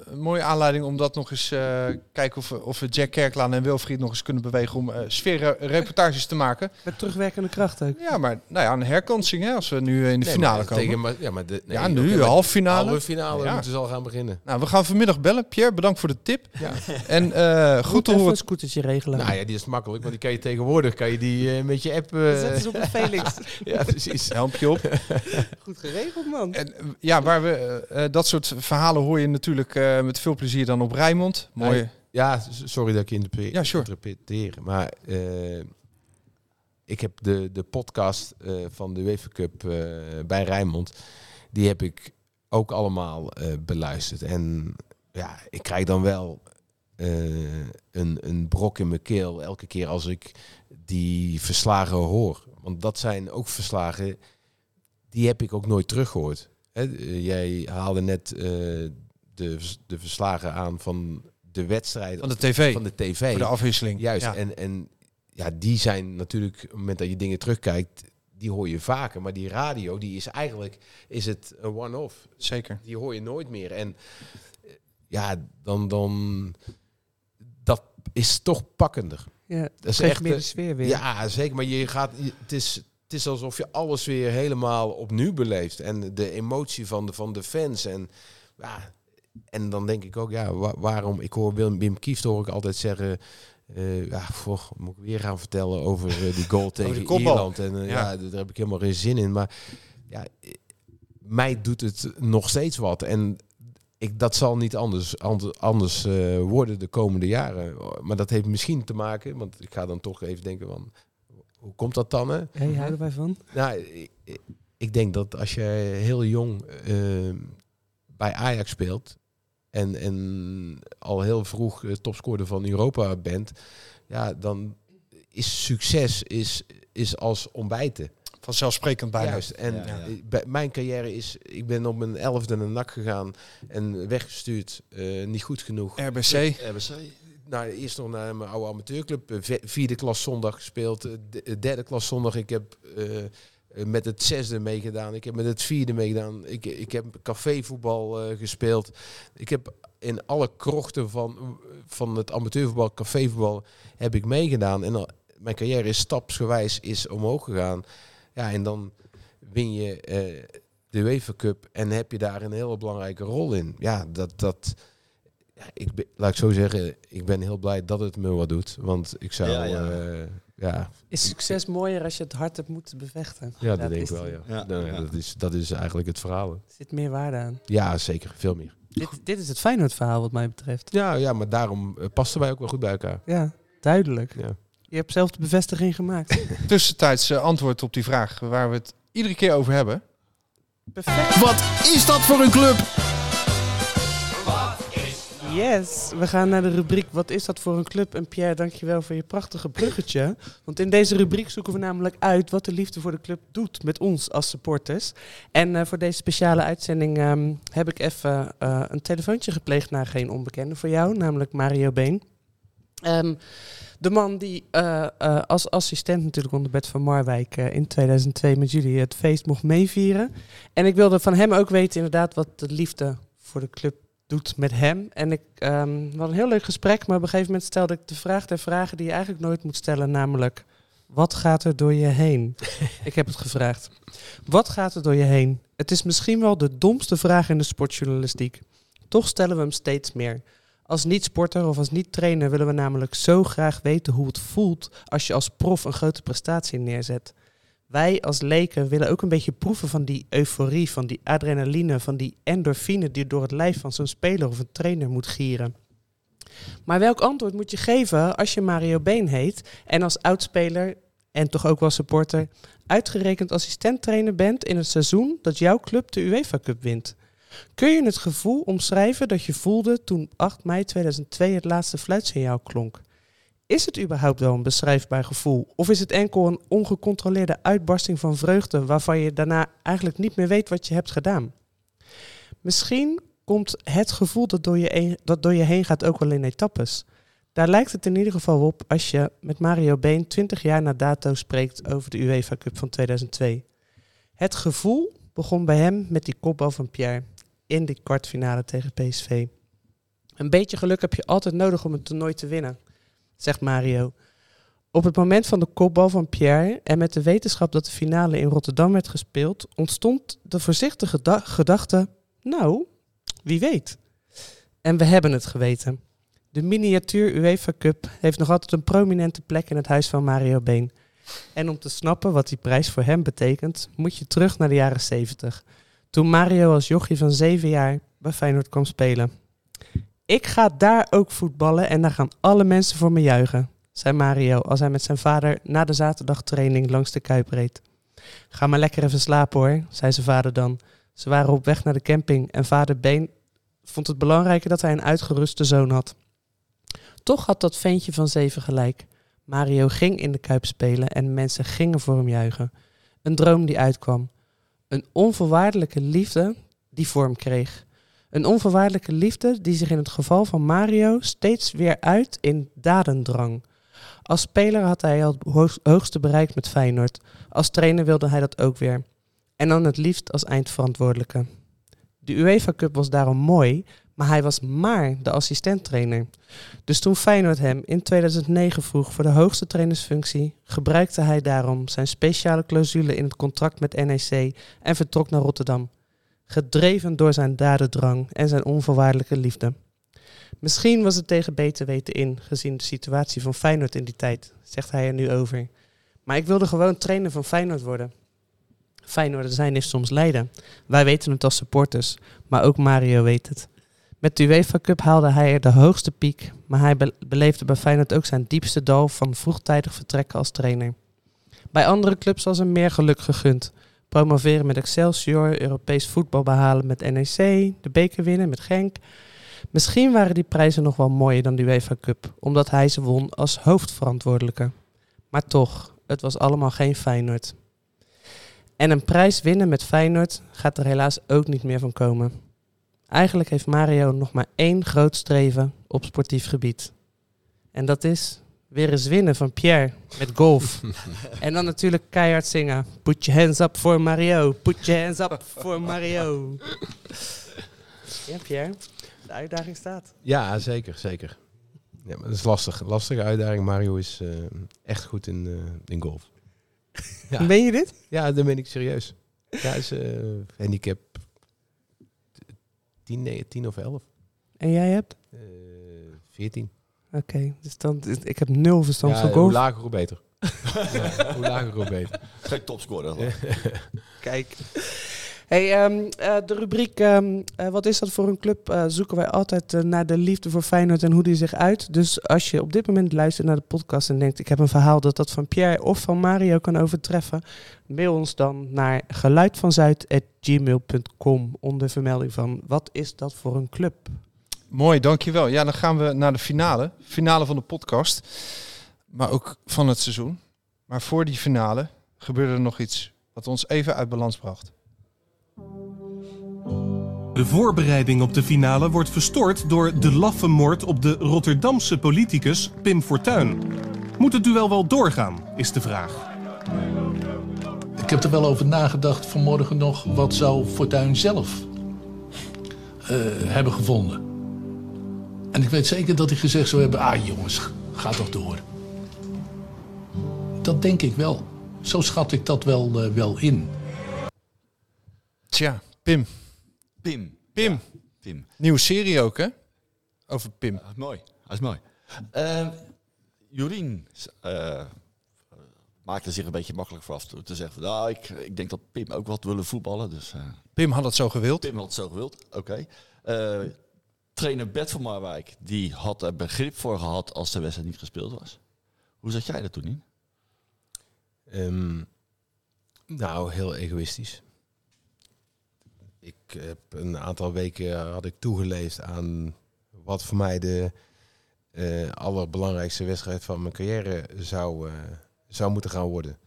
eh, een mooie aanleiding om dat nog eens eh kijken of we, of we Jack Kerklaan en Wilfried nog eens kunnen bewegen om eh sfeerreportages te maken. Met terugwerkende kracht ook. Ja, maar nou ja, een herkansing hè, als we nu in de Nee, finale maar komen. Tegen, maar, ja, maar de, nee, ja, nu, halve finale. Halve finale Ja. moeten ze al gaan beginnen. Nou, we gaan vanmiddag bellen. Pierre, bedankt voor de tip. Ja. En eh, goed Goed te even horen. een scootertje regelen. Nou ja, die is makkelijk, want die kan je tegenwoordig kan je die eh, met je app. eh, Zet ze op een Felix. ja, precies. Help je op. Goed geregeld, man. En eh, ja, waar we, eh, dat soort verhalen hoor je natuurlijk eh, met veel plezier dan op Rijnmond. Mooi. Ja, sorry dat ik je interpreteer. Ja, sure. interpreteer, Maar eh, ik heb de, de podcast eh, van de UEFA Cup eh, bij Rijnmond. Die heb ik ook allemaal eh, beluisterd. En ja, ik krijg dan wel een, een brok in mijn keel elke keer als ik die verslagen hoor. Want dat zijn ook verslagen, die heb ik ook nooit teruggehoord. Hè, eh, jij haalde net eh, de, de verslagen aan van de wedstrijd. Van de tv. Van de tv. Voor de afwisseling. Juist. Ja. En, en ja, die zijn natuurlijk, op het moment dat je dingen terugkijkt, die hoor je vaker. Maar die radio, die is eigenlijk, is het een one-off. Zeker. Die hoor je nooit meer. En eh, ja, dan, dan, is toch pakkender. Ja, Dat is echt, meer de sfeer weer. Ja, zeker. Maar je gaat, je- het is, het is alsof je alles weer helemaal opnieuw beleeft. En de emotie van de, van de fans. En, ja, en dan denk ik ook, ja, wa- waarom? Ik hoor Wim, Wim Kieft hoor ik altijd zeggen. eh, ja, voor, moet ik weer gaan vertellen over eh, die goal tegen die. Ierland. En eh, Ja. ja. daar heb ik helemaal geen zin in. Maar ja, mij doet het nog steeds wat. En ik, dat zal niet anders, anders, anders eh, worden de komende jaren. Maar dat heeft misschien te maken, want ik ga dan toch even denken van, hoe komt dat dan? Hè? Hey, houden wij van? Nou, ik, ik denk dat als je heel jong eh, bij Ajax speelt en, en al heel vroeg topscorer van Europa bent, ja, dan is succes is, is als ontbijten. Vanzelfsprekend bijna. Juist. En Ja, ja. bij- mijn carrière is, ik ben op mijn elfde naar NAC gegaan en weggestuurd, eh, niet goed genoeg. RBC. RBC. Nou, eerst nog naar mijn oude amateurclub. eh, Vierde klas zondag gespeeld. eh, de- Derde klas zondag. Ik heb met het zesde meegedaan. Ik heb met het vierde meegedaan. Ik, ik heb cafévoetbal eh, gespeeld. Ik heb in alle krochten van, van het amateurvoetbal, cafévoetbal, heb ik meegedaan. En al- mijn carrière is stapsgewijs is omhoog gegaan. Ja, en dan win je eh, de UEFA Cup en heb je daar een hele belangrijke rol in. Ja, dat... dat ja, ik ben, laat ik zo zeggen, ik ben heel blij dat het me wat doet. Want ik zou, Ja, ja, ja, Is succes mooier als je het hard hebt moeten bevechten? ja, dat denk is ik wel, het. ja. Ja, Nou, ja. Dat, is, dat is eigenlijk het verhaal. Er zit meer waarde aan. Ja, zeker. Veel meer. Dit, dit is het Feyenoord verhaal wat mij betreft. Ja, ja maar daarom eh, pasten wij ook wel goed bij elkaar. Ja, duidelijk. Ja. Je hebt zelf de bevestiging gemaakt. Tussentijds eh, antwoord op die vraag waar we het iedere keer over hebben. Perfect. Wat is dat voor een club? Yes, we gaan naar de rubriek Wat is dat voor een club? En Pierre, dankjewel voor je prachtige bruggetje. Want in deze rubriek zoeken we namelijk uit wat de liefde voor de club doet met ons als supporters. En eh, voor deze speciale uitzending ehm, heb ik even eh, een telefoontje gepleegd naar geen onbekende voor jou, namelijk Mario Been. Ehm, de man die eh, eh, als assistent natuurlijk onder Bert van Marwijk eh, in 2002 met jullie het feest mocht meevieren. En ik wilde van hem ook weten inderdaad wat de liefde voor de club doet met hem. En ik ehm, we hadden een heel leuk gesprek, maar op een gegeven moment stelde ik de vraag der vragen die je eigenlijk nooit moet stellen, namelijk wat gaat er door je heen? ik heb het gevraagd. Wat gaat er door je heen? Het is misschien wel de domste vraag in de sportjournalistiek. Toch stellen we hem steeds meer. Als niet-sporter of als niet-trainer willen we namelijk zo graag weten hoe het voelt als je als prof een grote prestatie neerzet. Wij als leken willen ook een beetje proeven van die euforie, van die adrenaline, van die endorfine die door het lijf van zo'n speler of een trainer moet gieren. Maar welk antwoord moet je geven als je Mario Been heet en als oudspeler en toch ook wel supporter uitgerekend assistenttrainer bent in het seizoen dat jouw club de UEFA Cup wint? Kun je het gevoel omschrijven dat je voelde toen 8 mei 2002 het laatste fluitsignaal klonk? Is het überhaupt wel een beschrijfbaar gevoel? Of is het enkel een ongecontroleerde uitbarsting van vreugde waarvan je daarna eigenlijk niet meer weet wat je hebt gedaan? Misschien komt het gevoel dat door je, een- dat door je heen gaat ook wel in etappes. Daar lijkt het in ieder geval op als je met Mario Been 20 jaar na dato spreekt over de UEFA Cup van 2002. Het gevoel begon bij hem met die kopbal van Pierre in de kwartfinale tegen PSV. Een beetje geluk heb je altijd nodig om een toernooi te winnen, zegt Mario. Op het moment van de kopbal van Pierre en met de wetenschap dat de finale in Rotterdam werd gespeeld, ontstond de voorzichtige geda- gedachte: nou, wie weet. En we hebben het geweten. De miniatuur UEFA Cup heeft nog altijd een prominente plek in het huis van Mario Been. En om te snappen wat die prijs voor hem betekent, moet je terug naar de jaren 70. Toen Mario als jochie van 7 jaar bij Feyenoord kwam spelen. Ik ga daar ook voetballen en daar gaan alle mensen voor me juichen, zei Mario als hij met zijn vader na de zaterdagtraining langs de Kuip reed. Ga maar lekker even slapen hoor, zei zijn vader dan. Ze waren op weg naar de camping en vader Been vond het belangrijker dat hij een uitgeruste zoon had. Toch had dat ventje van zeven gelijk. Mario ging in de Kuip spelen en mensen gingen voor hem juichen. Een droom die uitkwam. Een onvoorwaardelijke liefde die vorm kreeg. Een onvoorwaardelijke liefde die zich in het geval van Mario steeds weer uit in dadendrang. Als speler had hij het hoog- hoogste bereikt met Feyenoord. Als trainer wilde hij dat ook weer. En dan het liefst als eindverantwoordelijke. De UEFA Cup was daarom mooi, maar hij was maar de assistenttrainer. Dus toen Feyenoord hem in 2009 vroeg voor de hoogste trainersfunctie, gebruikte hij daarom zijn speciale clausule in het contract met NEC en vertrok naar Rotterdam. Gedreven door zijn dadendrang en zijn onvoorwaardelijke liefde. Misschien was het tegen beter weten in, gezien de situatie van Feyenoord in die tijd, zegt hij er nu over. Maar ik wilde gewoon trainer van Feyenoord worden. Feyenoord zijn is soms lijden. Wij weten het als supporters, maar ook Mario weet het. Met de UEFA Cup haalde hij de hoogste piek, maar hij be- beleefde bij Feyenoord ook zijn diepste dal van vroegtijdig vertrekken als trainer. Bij andere clubs was hem meer geluk gegund. Promoveren met Excelsior, Europees voetbal behalen met NEC, de beker winnen met Genk. Misschien waren die prijzen nog wel mooier dan de UEFA Cup, omdat hij ze won als hoofdverantwoordelijke. Maar toch, het was allemaal geen Feyenoord. En een prijs winnen met Feyenoord gaat er helaas ook niet meer van komen. Eigenlijk heeft Mario nog maar één groot streven op sportief gebied. En dat is weer eens winnen van Pierre met golf. en dan natuurlijk keihard zingen. Put your hands up for Mario. Put your hands up for Mario. ja, Pierre. De uitdaging staat. Ja, zeker, zeker. Ja, maar dat is lastig. Lastige uitdaging. Mario is eh, echt goed in, eh, in golf. Ja. Meen je dit? Ja, dat ben ik serieus. Ja, hij is eh, handicap 10, nee, 10 of 11. En jij hebt? Eh 14. Oké, dus dan, ik heb nul verstand Ja, van hoe lager, hoe beter. ja, hoe lager, hoe beter. Geen topscorer. Kijk. Hey, ehm, eh, de rubriek ehm, eh, Wat is dat voor een club? eh, zoeken wij altijd naar de liefde voor Feyenoord en hoe die zich uit. Dus als je op dit moment luistert naar de podcast en denkt... ik heb een verhaal dat dat van Pierre of van Mario kan overtreffen... mail ons dan naar geluidvanzuid.gmail.com onder vermelding van... wat is dat voor een club? Mooi, dankjewel. Ja, dan gaan we naar de finale. Finale van de podcast. Maar ook van het seizoen. Maar voor die finale gebeurde er nog iets wat ons even uit balans bracht. De voorbereiding op de finale wordt verstoord door de laffe moord op de Rotterdamse politicus Pim Fortuyn. Moet het duel wel doorgaan, is de vraag. Ik heb er wel over nagedacht vanmorgen nog. Wat zou Fortuyn zelf eh, hebben gevonden? En ik weet zeker dat hij gezegd zou hebben... Ah jongens, ga toch door. Dat denk ik wel. Zo schat ik dat wel, eh, wel in. Tja, Pim. Pim. Pim. Ja, Pim. Nieuwe serie ook, hè? Over Pim. Dat is mooi. Dat is mooi. Uh, Jorien uh, maakte zich een beetje makkelijk voor af te zeggen... Van, nou, ik, ik denk dat Pim ook wat willen voetballen. Dus, uh, Pim had het zo gewild. Pim had het zo gewild, oké. Okay. Uh, trainer Bert van Marwijk die had er begrip voor gehad als de wedstrijd niet gespeeld was. Hoe zat jij er toen in? Um, nou, heel egoïstisch. Ik heb een aantal weken had ik toegeleefd aan wat voor mij de eh allerbelangrijkste wedstrijd van mijn carrière zou, eh, zou moeten gaan worden.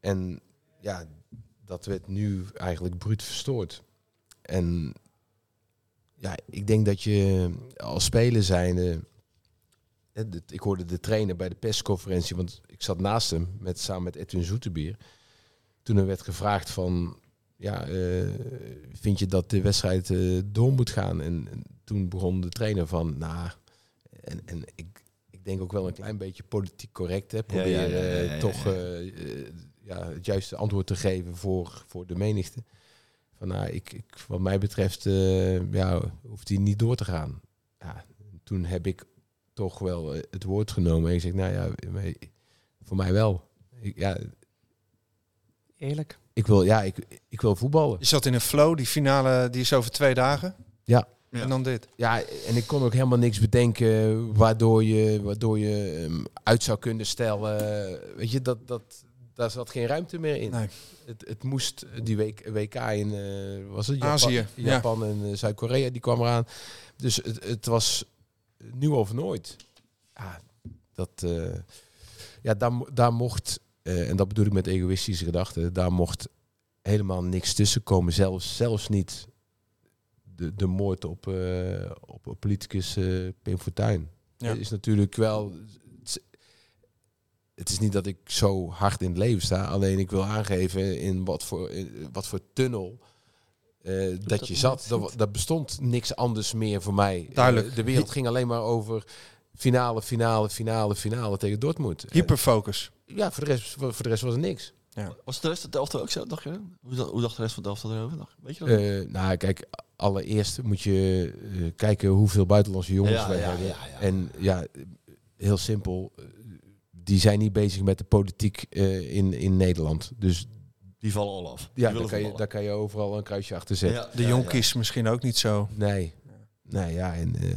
En ja, dat werd nu eigenlijk bruut verstoord. En ja, ik denk dat je als speler zijnde... eh, de- Ik hoorde de trainer bij de persconferentie, want ik zat naast hem met, samen met Edwin Zoetebier. Toen er werd gevraagd van, ja, eh, vind je dat de wedstrijd eh, door moet gaan? En, en toen begon de trainer van, nou, en, en ik, ik denk ook wel een klein beetje politiek correct, hè, ja, ja, ja, eh, ja, toch ja, het juiste antwoord te geven voor, voor de menigte. Van, nou, ik, ik, wat mij betreft, ja, hoeft hij niet door te gaan. Ja, toen heb ik toch wel het woord genomen en ik zeg, nou ja, voor mij wel. Ik, ja, Eerlijk. ik wil, ja, ik, ik wil voetballen. Je zat in een flow, die finale die is over twee dagen. Ja. En dan dit. Ja, en ik kon ook helemaal niks bedenken waardoor je, waardoor je hem uit zou kunnen stellen. Weet je, dat, dat, daar zat geen ruimte meer in. Nee. Het, het moest die week, WK in eh, was het Japan, Azië, ja. Japan en eh, Zuid-Korea, die kwam eraan. Dus het, het was nu of nooit. Ja, dat, eh, ja daar, mo- daar mocht, eh, en dat bedoel ik met egoïstische gedachten, daar mocht helemaal niks tussen komen. Zelfs, zelfs niet de, de moord op, eh, op, op politicus eh Pim Fortuyn. Ja. Het is natuurlijk wel... Het is, het is niet dat ik zo hard in het leven sta. Alleen ik wil aangeven in wat voor, in wat voor tunnel eh, dat, dat je zat. Dat, dat bestond niks anders meer voor mij. Duidelijk. De wereld ging alleen maar over finale, finale, finale, finale tegen Dortmund. Hyperfocus. ja, voor de, rest, voor, voor de rest was er niks. Was de rest van de elftal ook zo, dacht je? Hoe, dacht- hoe dacht de rest van de elftal erover? Weet je dat? Eh, nou, kijk, allereerst moet je eh, kijken hoeveel buitenlandse jongens Ja, wij ja, hebben. ja, ja. En ja, heel simpel, eh, die zijn niet bezig met de politiek eh, in, in Nederland. Dus Die vallen al af. ja, daar kan, je, daar kan je overal een kruisje achter zetten. Ja, De ja, jonkies misschien ook niet zo. Nee. Nee, ja, en eh,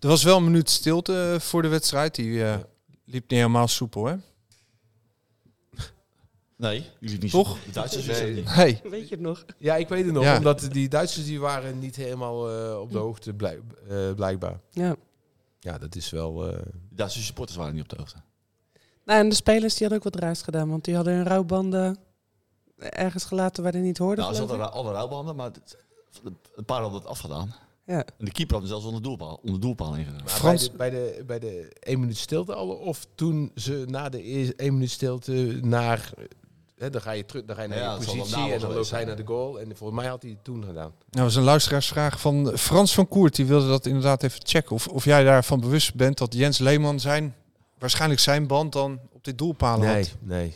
Er was wel een minuut stilte voor de wedstrijd. Die eh, liep niet helemaal soepel, hè? Nee, die liep niet Toch? zo. De Duitsers niet. Hey. Weet je het nog? ja, ik weet het nog, Ja. omdat die Duitsers die waren niet helemaal eh, op de hoogte, blijk- eh, blijkbaar. Ja. Ja, dat is wel... eh, De Duitse supporters waren niet op de hoogte. Nou, en de spelers die hadden ook wat raars gedaan, want die hadden hun rouwbanden ergens gelaten waar die niet hoorden. Nou, ze hadden alle ruilbanden, maar het- een paar hadden het afgedaan. Ja. En de keeper had hem zelfs onder doelpaal, onder doelpaal ingedaan. Maar Frans- Bij de, bij, de, bij de één minuut stilte al, of toen ze na de één minuut stilte naar... Hè, dan ga je terug, dan ga je naar Ja, je positie en dan loopt hij naar de goal. En volgens mij had hij het toen gedaan. Nou, was een luisteraarsvraag van Frans van Koert. Die wilde dat inderdaad even checken. Of, of jij daarvan bewust bent dat Jens Leeman zijn, waarschijnlijk zijn band dan op dit doelpalen Nee, had. nee.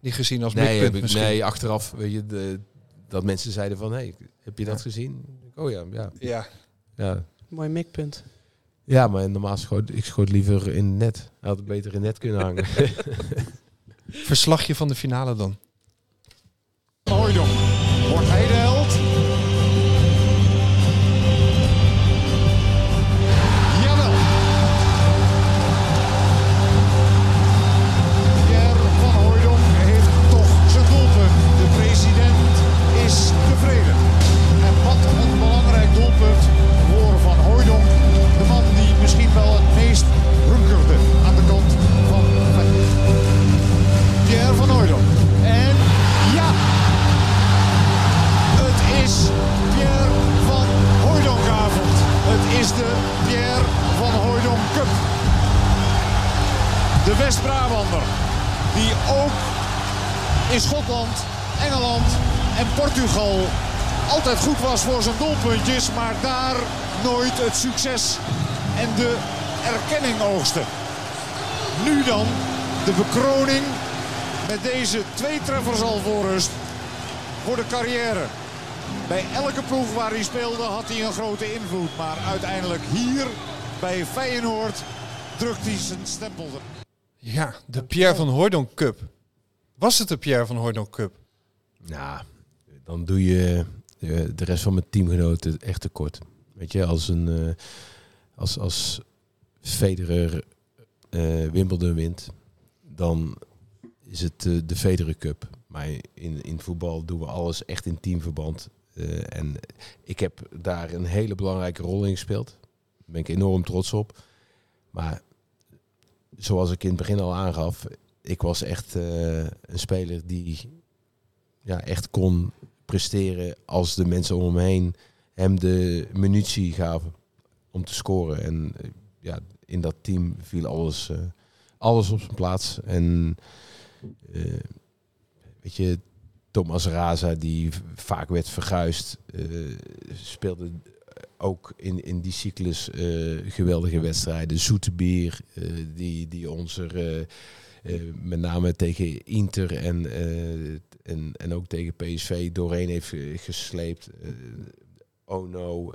Niet gezien als Nee, mikpunt heb ik, misschien. nee, achteraf weet je, de, dat mensen zeiden van... Hey, heb je dat gezien? Oh ja, ja. Ja. Ja, Mooi mikpunt. ja maar normaal schoot ik schoot liever in het net. Hij had het beter in het net kunnen hangen. Verslagje van de finale dan. Hooydonk. Wordt hij de held? De West-Brabander, die ook in Schotland, Engeland en Portugal altijd goed was voor zijn doelpuntjes, maar daar nooit het succes en de erkenning oogste. Nu dan de bekroning met deze twee treffers al voor rust voor de carrière. Bij elke ploeg waar hij speelde had hij een grote invloed. Maar uiteindelijk hier bij Feyenoord drukt hij zijn stempel. Ja, de Pierre van Hooydonk Cup. Was het de Pierre van Hooydonk Cup? Nou, dan doe je eh, de rest van mijn teamgenoten echt tekort. Weet je, als een eh, als, als Federer eh, Wimbledon wint, dan is het de Federer Cup. Maar in, in voetbal doen we alles echt in teamverband. Eh, en ik heb daar een hele belangrijke rol in gespeeld. Daar ben ik enorm trots op. Maar zoals ik in het begin al aangaf, ik was echt eh, een speler die ja, echt kon presteren als de mensen om hem heen hem de munitie gaven om te scoren. En eh, ja, in dat team viel alles, eh, alles op zijn plaats. En weet je, Thomas Raza, die vaak werd verguisd, speelde ook in, in die cyclus eh, geweldige wedstrijden. Zoetebier, eh die, die ons eh, met name tegen Inter en, en, en ook tegen PSV doorheen heeft ge- gesleept. Ono,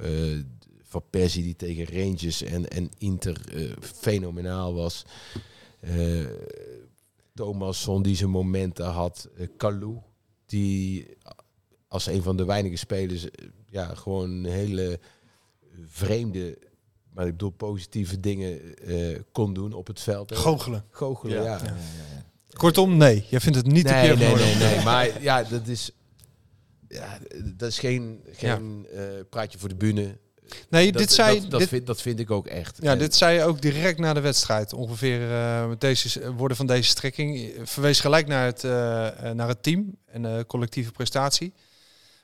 Van Persie die tegen Rangers en, en Inter fenomenaal was. Thomasson die zijn momenten had. Kalou, die als een van de weinige spelers ja, gewoon een hele vreemde, maar ik bedoel positieve dingen eh, kon doen op het veld. Goochelen. Goochelen, Ja. ja. Ja, Kortom, nee. Jij vindt het niet nee, te nee, keer nee, nee, maar ja, dat is, ja, dat is geen, geen eh, praatje voor de bühne. Nee, dat, dit zei- Dat, dat, dit- vind, dat vind ik ook echt. Ja, En- dit zei je ook direct na de wedstrijd. Ongeveer eh, met deze woorden van deze strekking. Verwees gelijk naar het, naar het team en de collectieve prestatie.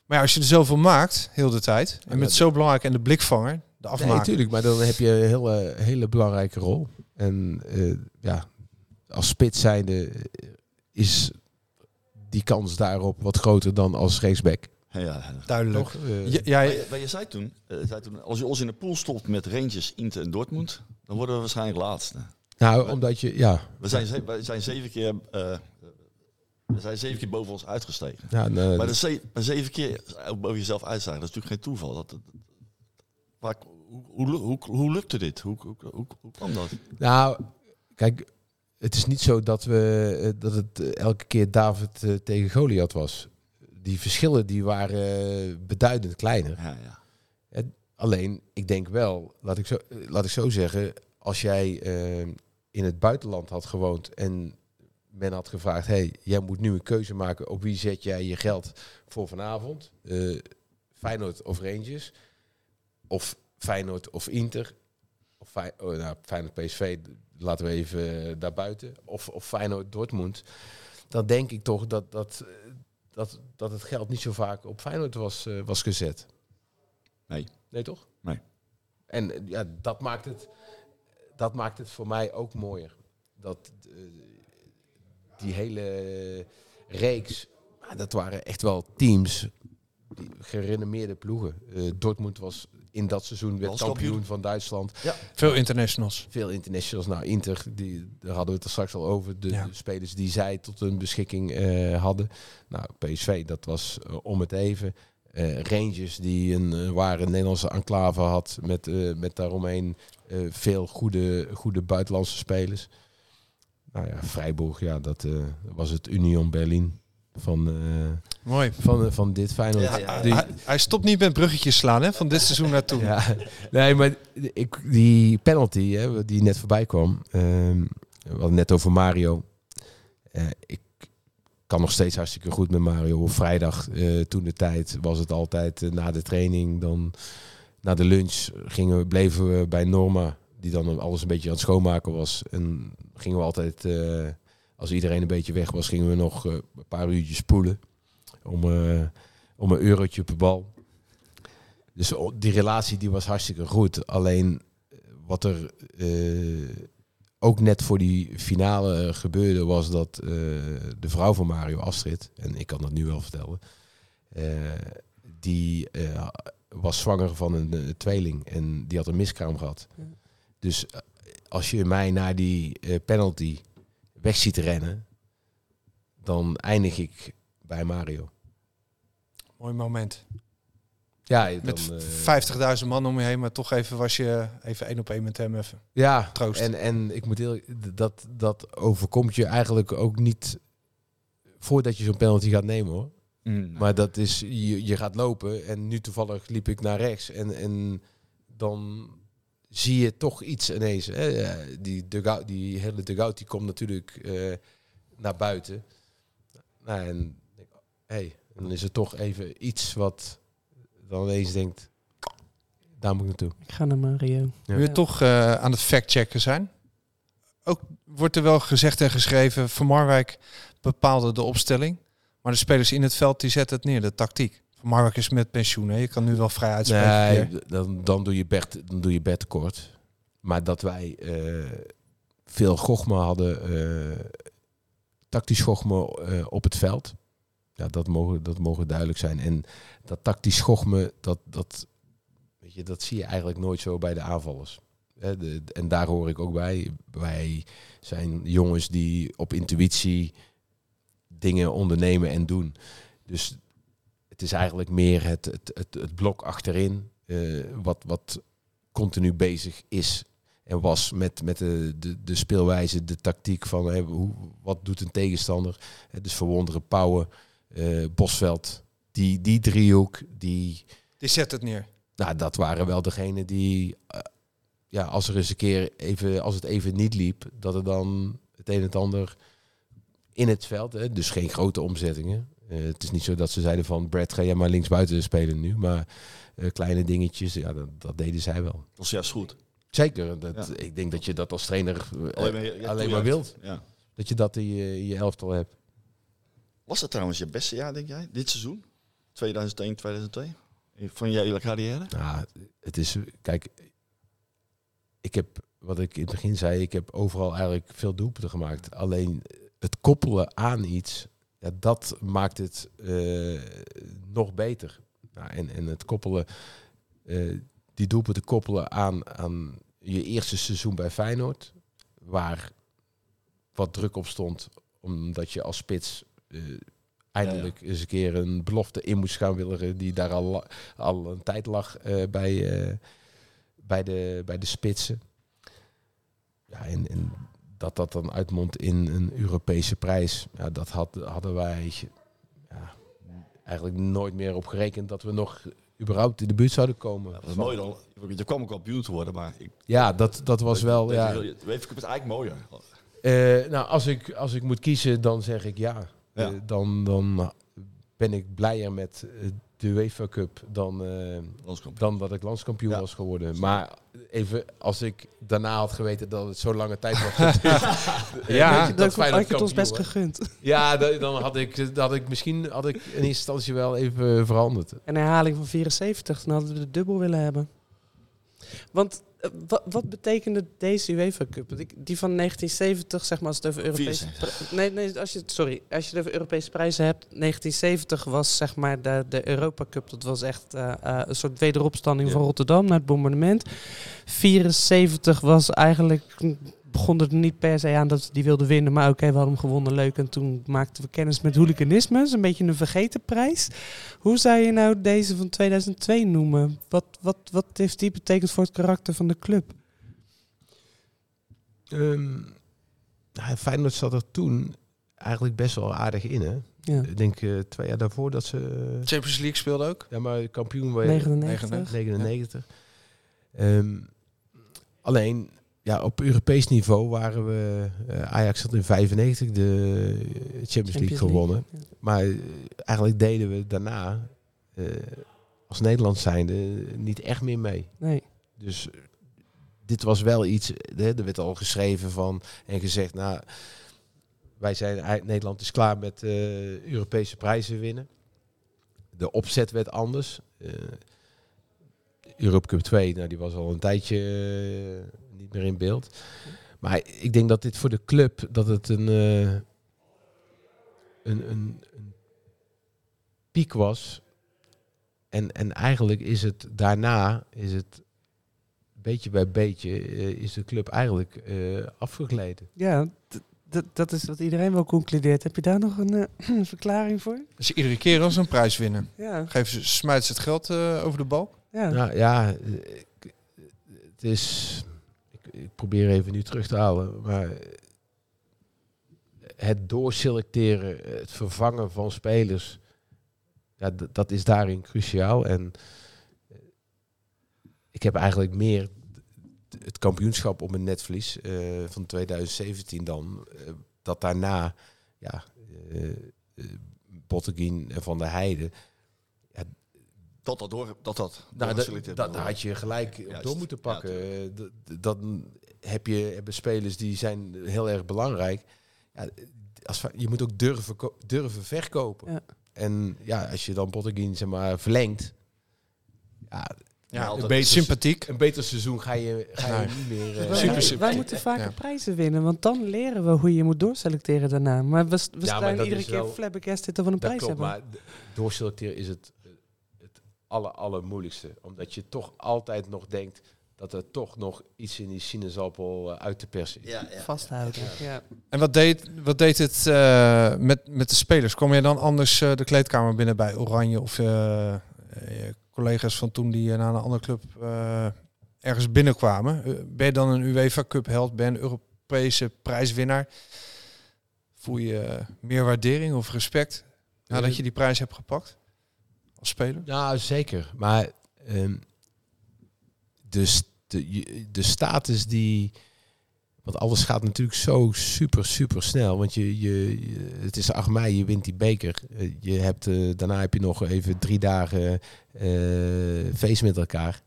Maar ja, als je er zoveel maakt, heel de tijd. En met zo belangrijk en de blikvanger, de Nee, afmaker. natuurlijk, maar dan heb je een hele, hele belangrijke rol. En eh, ja, als spits zijnde eh, is die kans daarop wat groter dan als rechtsback. Ja, ja. Duidelijk. Toch? Eh, Ja, jij- Maar je, maar je zei toen, eh, zei toen, als je ons in de pool stopt met Rangers, Inter en Dortmund, dan worden we waarschijnlijk laatste. nou, omdat je, ja, We zijn, we zijn zeven keer, eh, we zijn zeven keer boven ons uitgestegen. ja Maar, de ze- maar zeven keer ook boven jezelf uitstijgen, dat is natuurlijk geen toeval. Dat, hoe, hoe, hoe, hoe lukte dit? Hoe, hoe, hoe, hoe kwam dat? Nou, kijk, het is niet zo dat, we, eh, dat het eh, elke keer David eh, tegen Goliath was. Die verschillen die waren beduidend kleiner. Ja, ja. Alleen, ik denk wel, laat ik zo, laat ik zo zeggen, als jij in het buitenland had gewoond en men had gevraagd, hey, jij moet nu een keuze maken op wie zet jij je geld voor vanavond, Eh, Feyenoord of Rangers, of Feyenoord of Inter, of Fey- oh, nou, Feyenoord PSV, laten we even eh, daarbuiten, of, of Feyenoord Dortmund, dan denk ik toch dat, dat, eh, dat, dat het geld niet zo vaak op Feyenoord was, was gezet. Nee. Nee, toch? Nee. En ja, dat maakt het, dat maakt het voor mij ook mooier. Dat die hele reeks, dat waren echt wel teams, die gerenommeerde ploegen. Eh, Dortmund was in dat seizoen werd Landskampioen. kampioen van Duitsland. Veel internationals. Veel internationals. Nou, Inter, die, daar hadden we het er straks al over. De, Ja. de spelers die zij tot hun beschikking eh, hadden. Nou, PSV, dat was eh, om het even. Eh, Rangers, die een ware Nederlandse enclave had. Met, met daaromheen eh, veel goede, goede buitenlandse spelers. Nou ja, Freiburg, ja, dat eh, was het Union Berlin van, eh, Mooi. van, eh, van dit Feyenoord. Ja, ja, ja. Die- Hij, hij stopt niet met bruggetjes slaan, hè? Van dit seizoen naar toen. ja, nee, maar ik, die penalty hè, die net voorbij kwam. ehm, we hadden net over Mario. Eh, ik kan nog steeds hartstikke goed met Mario. Op vrijdag eh, toen de tijd was het altijd na de training. Dan na de lunch gingen we, bleven we bij Norma. Die dan alles een beetje aan het schoonmaken was. En gingen we altijd, eh, als iedereen een beetje weg was, gingen we nog eh, een paar uurtjes spoelen. Om, eh, om een eurotje per bal. Dus die relatie die was hartstikke goed. Alleen wat er ook net voor die finale gebeurde, was dat de vrouw van Mario Astrid, en ik kan dat nu wel vertellen, die was zwanger van een tweeling en die had een miskraam gehad. Dus eh, als je mij naar die eh, penalty weg ziet rennen, dan eindig ik bij Mario. Mooi moment. Ja, dan, Met eh, 50.000 man om je heen, maar toch even was je even één op één met hem even. Ja, Troost. En, en ik moet heel, dat, dat overkomt je eigenlijk ook niet voordat je zo'n penalty gaat nemen hoor. Mm. Maar dat is, je, je gaat lopen en nu toevallig liep ik naar rechts en, en dan zie je toch iets ineens. Hè? Die, dugout, die hele dugout die komt natuurlijk eh, naar buiten. Nou, en hey, dan is er toch even iets wat dan ineens denkt, daar moet ik naartoe. Ik ga naar Mario. Ja. Nu we toch eh, aan het factchecken zijn. Ook wordt er wel gezegd en geschreven, Van Marwijk bepaalde de opstelling. Maar de spelers in het veld die zetten het neer, de tactiek. Marwijk is met pensioen, hè? je kan nu wel vrij uitspreken. Nee, dan, dan doe je Bert, dan doe je tekort. Maar dat wij eh, veel gochme hadden, eh, tactisch gochme eh, op het veld. Ja, dat mogen, dat mogen duidelijk zijn. En dat tactisch gochme, dat, dat, weet je, dat zie je eigenlijk nooit zo bij de aanvallers. De, en daar hoor ik ook bij. Wij zijn jongens die op intuïtie dingen ondernemen en doen. Dus het is eigenlijk meer het, het, het, het blok achterin, eh, wat, wat continu bezig is en was met, met de, de, de speelwijze, de tactiek van hoe, wat doet een tegenstander. Eh, dus verwonderen, Pauwen, eh, Bosveld, die, die driehoek, die, Die zet het neer. nou, dat waren wel degenen die, ja, als er eens een keer even, als het even niet liep, dat er dan het een en het ander in het veld, hè, dus geen grote omzettingen. Eh, het is niet zo dat ze zeiden van Brad, ga jij maar linksbuiten spelen nu, maar eh, kleine dingetjes, ja, dat, dat deden zij wel. Dat is juist goed. Zeker, dat, Ja. ik denk dat je dat als trainer eh, Alleen alleen maar- maar, ja, alleen toejuicht. maar wilt. Ja. Dat je dat in je, in je elftal hebt. Was dat trouwens je beste jaar, denk jij, dit seizoen? 2001, 2002? Van je hele carrière? Nou, het is, kijk, ik heb, wat ik in het begin zei, ik heb overal eigenlijk veel doelpunten gemaakt. Alleen het koppelen aan iets, ja, dat maakt het eh, nog beter. Nou, en, en het koppelen, eh, die doelpunten koppelen aan, aan je eerste seizoen bij Feyenoord, waar wat druk op stond, omdat je als spits eh, eindelijk eens een keer een belofte in moest gaan willen die daar al, al een tijd lag bij, bij, de, bij de spitsen. Ja, en, en dat dat dan uitmondt in een Europese prijs, ja, dat had, hadden wij ja, eigenlijk nooit meer op gerekend dat we nog überhaupt in de buurt zouden komen. Dat is mooi dan. Je kwam ook kampioen te worden, maar... Ik, Ja, dat, dat was wel. Ja, UEFA Cup is eigenlijk mooier. Eh, nou, als ik, als ik moet kiezen, dan zeg ik ja. Ja. Eh, dan, dan ben ik blijer met eh, de UEFA Cup dan, eh, dan dat ik landskampioen Ja. was geworden. Maar even, als ik daarna had geweten dat het zo lange tijd was Ja, Dat had je het ons best gegund. Ja, da- dan had ik, dan had ik misschien had ik in eerste instantie wel even veranderd. Een herhaling van 74, dan hadden we de dubbel willen hebben. Want wat, wat betekende deze UEFA Cup? Die van 1970, zeg maar, als het over Europese... 74. pri- Nee, nee, als je, sorry. Als je het over Europese prijzen hebt. 1970 was, zeg maar, de, de Europa Cup. Dat was echt eh, eh, een soort wederopstanding van Rotterdam na het bombardement. 74 was eigenlijk... Begon er niet per se aan dat ze die wilden winnen. Maar oké, we hadden hem gewonnen, leuk. En toen maakten we kennis met hooliganisme. Dat is een beetje een vergeten prijs. Hoe zou je nou deze van 2002 noemen? Wat, wat, wat heeft die betekend voor het karakter van de club? Ehm nou, Feyenoord zat er toen eigenlijk best wel aardig in, hè? Ja. Ik denk eh, twee jaar daarvoor dat ze... Champions League speelde ook. Ja, maar kampioen werd 99. 99. Ehm, alleen, ja, op Europees niveau waren we... eh, Ajax had in 95 de Champions, League League, gewonnen. Maar eh, eigenlijk deden we daarna, eh, als Nederland zijnde, niet echt meer mee. Nee. Dus dit was wel iets, hè, er werd al geschreven van en gezegd, nou, wij zijn, Nederland is klaar met Europese prijzen winnen. De opzet werd anders. Eh Europe Cup 2, nou, die was al een tijdje niet meer in beeld. Maar ik denk dat dit voor de club, dat het een, eh, een, een, een piek was. En, en eigenlijk is het daarna, is het beetje bij beetje, eh, is de club eigenlijk eh, afgegleden. Ja, dat is wat iedereen wel concludeert. Heb je daar nog een verklaring voor? Dus iedere keer als een prijs winnen, Ja. geven ze, smijten ze het geld eh, over de bal. Ja. Nou ja, ik- het is. Ik, probeer even nu terug te halen, maar het doorselecteren, het vervangen van spelers, ja, dat is daarin cruciaal. En eh, ik heb eigenlijk meer het kampioenschap op mijn netvlies eh, van 2017 dan. eh, dat daarna, ja, eh, Botteguin en Van der Heijden, Dat dat door, dat dat. Nou, dat, dat had je gelijk Juist. door moeten pakken. D- d- dan heb je hebben spelers die zijn heel erg belangrijk. Ja, als, je moet ook durven, durven verkopen. Ja. En ja, als je dan Botteguin zeg maar verlengt, ja, Ja, een beter, sympathiek. een beter seizoen ga je, ga je niet meer. Wij, Super wij moeten vaker Ja. prijzen winnen, want dan leren we hoe je moet doorselecteren daarna. Maar we, we Ja, maar staan dat iedere keer wel- flabbergasted dat we een Dat prijs klopt, hebben. maar doorselecteren is het aller, allermoeilijkste. Omdat je toch altijd nog denkt dat er toch nog iets in die sinaasappel eh, uit te persen is. Ja, ja. Vasthouden. Ja. En wat deed, wat deed het eh, met, met de spelers? Kom je dan anders eh, de kleedkamer binnen bij Oranje of je collega's van toen die naar een andere club eh, ergens binnenkwamen? Ben je dan een UEFA Cup held? Ben je een Europese prijswinnaar? Voel je meer waardering of respect nadat je die prijs hebt gepakt als speler? Ja, zeker. Maar ehm, de, st- de, je- de status die... Want alles gaat natuurlijk zo super, super snel. Want je, je, het is 8 mei, je wint die beker. Eh, Je hebt, eh, daarna heb je nog even drie dagen eh, feest met elkaar.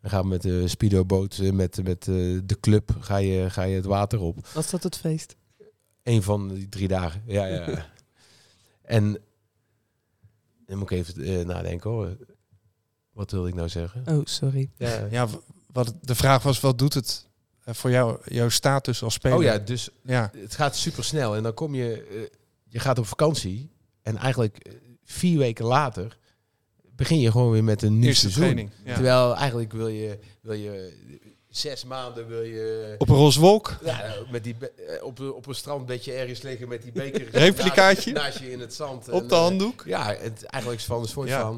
Dan gaan we met de speedoboot, met, met de club, ga je, ga je het water op. Was dat het feest? Een van die drie dagen. Ja, ja. en dan moet ik even eh, nadenken hoor. Wat wilde ik nou zeggen? Oh, sorry. Ja. Ja, wat de vraag was, wat doet het eh, voor jou, jouw status als speler? Oh ja, dus Ja. het gaat super snel. En dan kom je, eh, je gaat op vakantie. En eigenlijk vier weken later begin je gewoon weer met een nieuw Eerste seizoen. training, ja. Terwijl eigenlijk wil je, wil je zes maanden wil je... Op een roze wolk? Ja, met die eh, op, een- op een strandbedje ergens liggen met die beker. Replicaatje? Naast, je in het zand. Op de eh, handdoek? ja, het eigenlijk is van een soort Ja. van...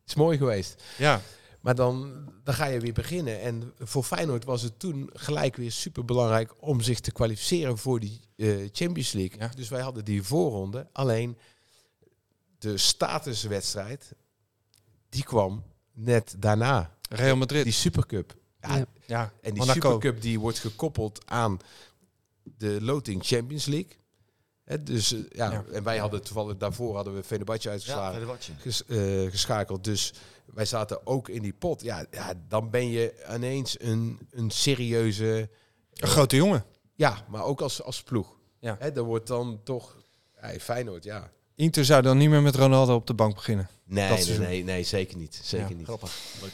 Het is mooi geweest. Ja. Maar dan, dan ga je weer beginnen. En voor Feyenoord was het toen gelijk weer super belangrijk om zich te kwalificeren voor die eh, Champions League. Dus wij hadden die voorronde. Alleen de statuswedstrijd, die kwam net daarna. Real Madrid. Die Supercup. Ja, Ja. Ja, en die Monaco. Supercup die wordt gekoppeld aan de Loting Champions League. Hè, dus eh, ja, Ja. en wij hadden toevallig daarvoor hadden we Fenerbahce Ja, uitgeslagen ges- eh, geschakeld. Dus wij zaten ook in die pot. Ja, ja dan ben je ineens een, een serieuze... Een grote jongen. Ja, maar ook als, als ploeg. Ja. Hè, dan wordt dan toch... Ja, Feyenoord, ja. Inter zou dan niet meer met Ronaldo op de bank beginnen. Nee, Dat nee, nee, nee, zeker niet. Zeker Ja, niet. Grappig. Leuk.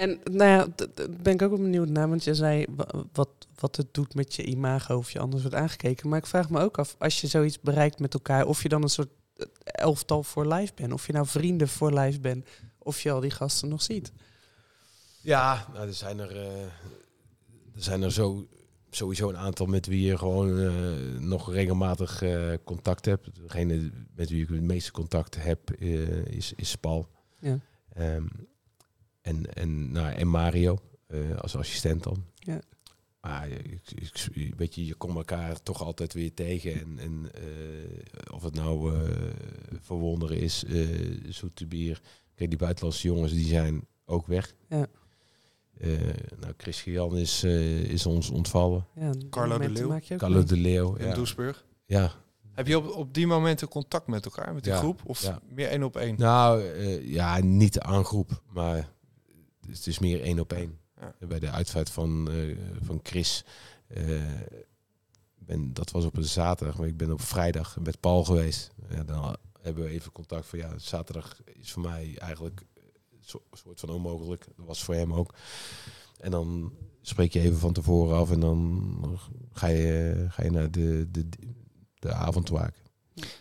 En nou ja, ben ik ook wel benieuwd naar, want je zei wa- wat, wat het doet met je imago of je anders wordt aangekeken. Maar ik vraag me ook af, als je zoiets bereikt met elkaar, of je dan een soort eh, elftal voor life bent. Of je nou vrienden voor life bent, of je al die gasten nog ziet. Ja, nou, er zijn er, eh, er zijn er zo, sowieso een aantal met wie je gewoon eh, nog regelmatig contact hebt. Degene met wie ik het meeste contact heb is, is Paul. Ja. Ehm, en, en, nou, en Mario eh, als assistent dan. Ja. Maar je- ik, ik, weet je, je komt elkaar toch altijd weer tegen. En, en eh, of het nou eh verwonderen is, eh zoete bier. Kijk, die buitenlandse jongens die zijn ook weg. Ja. Eh, nou, Chris Gian is, eh, is ons ontvallen. Ja, Carlo de Leeuw. Carlo de Leeuw. In Ja. Doesburg. ja. Heb je op, op die momenten contact met elkaar, met die Ja, groep? Of ja. meer één op één? Nou, eh, ja, niet aan groep, maar het is meer één op één. Ja. Bij de uitvaart van, eh, van Chris, eh, ben, dat was op een zaterdag, maar ik ben op vrijdag met Paul geweest. Ja, dan hebben we even contact van, ja, zaterdag is voor mij eigenlijk een so- soort van onmogelijk. Dat was voor hem ook. En dan spreek je even van tevoren af en dan ga je, ga je naar de, de, de avondwaak.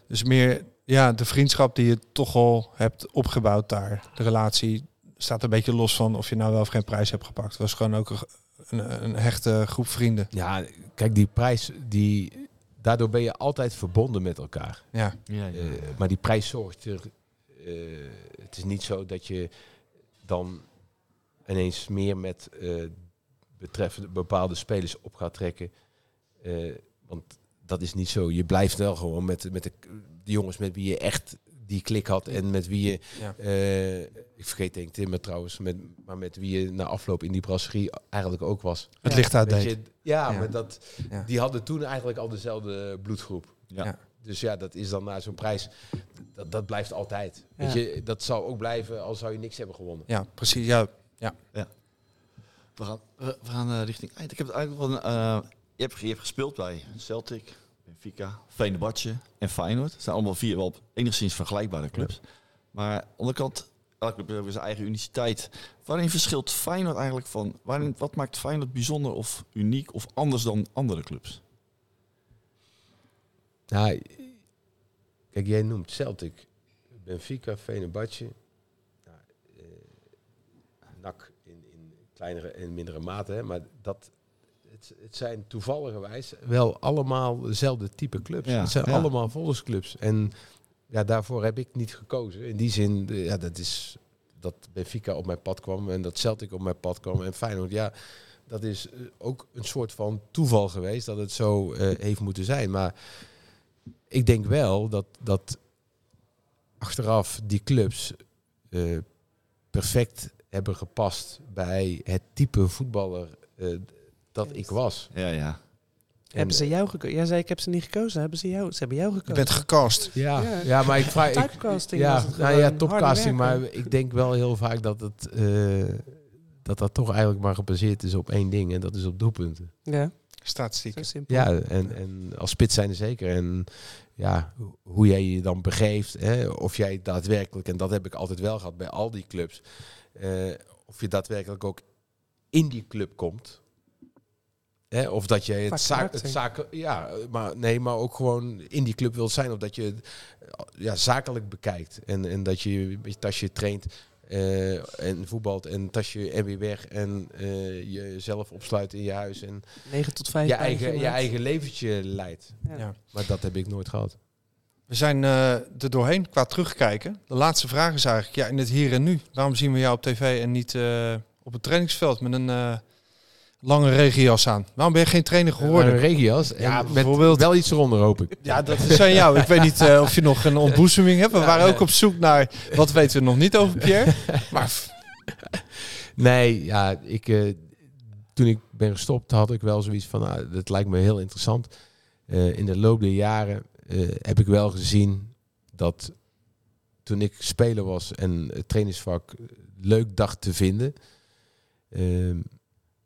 Dus meer ja, de vriendschap die je toch al hebt opgebouwd daar. De relatie staat een beetje los van of je nou wel of geen prijs hebt gepakt. Het was gewoon ook een, een, een hechte groep vrienden. Ja, kijk, die prijs, die, daardoor ben je altijd verbonden met elkaar. Ja. Ja, ja. Eh, maar die prijs zorgt er. eh, het is niet zo dat je dan ineens meer met eh betreffende bepaalde spelers op gaat trekken. Eh, want dat is niet zo. Je blijft wel gewoon met, met de, de jongens met wie je echt die klik had en met wie je, Ja. eh, ik vergeet denk Timmer trouwens, met, maar met wie je na afloop in die brasserie eigenlijk ook was. Het licht uit deed. je, ja, Ja. maar dat, Ja. die hadden toen eigenlijk al dezelfde bloedgroep. Ja. Ja. Dus ja, dat is dan na zo'n prijs, dat, dat blijft altijd. Ja. Weet je, dat zou ook blijven als zou je niks hebben gewonnen. Ja, precies. Ja, ja. We gaan, we, we gaan eh, richting eind. Ik heb het eigenlijk wel... een, eh, je, hebt, je hebt gespeeld bij Celtic, Benfica, Fenerbahce en Feyenoord. Het zijn allemaal vier wel enigszins vergelijkbare clubs. Maar aan de andere kant, elke club heeft zijn eigen uniciteit. Waarin verschilt Feyenoord eigenlijk van... Waarin, wat maakt Feyenoord bijzonder of uniek of anders dan andere clubs? Nou, kijk, jij noemt Celtic, Benfica, Fenerbahce, nou, eh, NAC in, in kleinere en mindere mate, hè, maar dat, het, het zijn toevalligerwijs wel allemaal dezelfde type clubs. Ja, het zijn ja. allemaal volksclubs. En ja, daarvoor heb ik niet gekozen. In die zin, ja, dat is dat Benfica op mijn pad kwam en dat Celtic op mijn pad kwam en Feyenoord, ja, dat is eh, ook een soort van toeval geweest dat het zo eh, heeft moeten zijn. Maar ik denk wel dat, dat achteraf die clubs eh, perfect hebben gepast bij het type voetballer dat ik was. Ja, ja. Hebben ze jou gekozen? Jij zei ik heb ze niet gekozen. Hebben ze jou? Ze hebben jou gekozen. Je bent gecast. Ja, Ja. ja, maar ik vraag... Typecasting ja, was het nou ja, topcasting, maar ik denk wel heel vaak dat het... eh, dat dat toch eigenlijk maar gebaseerd is op één ding en dat is op doelpunten. Ja, Statistiek. simpel. Ja, en, en als spits zijn er zeker. En ja, ho- hoe jij je dan begeeft, hè, of jij daadwerkelijk, en dat heb ik altijd wel gehad bij al die clubs, eh, of je daadwerkelijk ook in die club komt. Hè, of dat je het, zaak, het zaken, ja, maar nee, maar ook gewoon in die club wilt zijn, of dat je het ja, zakelijk bekijkt en, en dat je met je tasje traint eh, en voetbalt en tasje en weer weg en eh, jezelf opsluit in je huis en 9 tot 5 je eigen, je eigen leventje leidt. Ja. Ja. Maar dat heb ik nooit gehad. We zijn eh, er doorheen qua terugkijken. De laatste vraag is eigenlijk, ja, in het hier en nu. Waarom zien we jou op tv en niet eh, op het trainingsveld met een eh, lange regenjas aan? Waarom ben je geen trainer geworden? Een regias. Ja, Ja, met bijvoorbeeld- wel iets eronder hoop ik. Ja, dat is aan jou. Ik weet niet eh, of je nog een ontboezeming hebt. We waren ook op zoek naar, wat weten we nog niet over Pierre? Maar Nee, ja, ik, eh, toen ik ben gestopt had ik wel zoiets van, ah, dat lijkt me heel interessant. Eh, in de loop der jaren heb ik wel gezien dat toen ik speler was en het trainingsvak leuk dacht te vinden, ehm,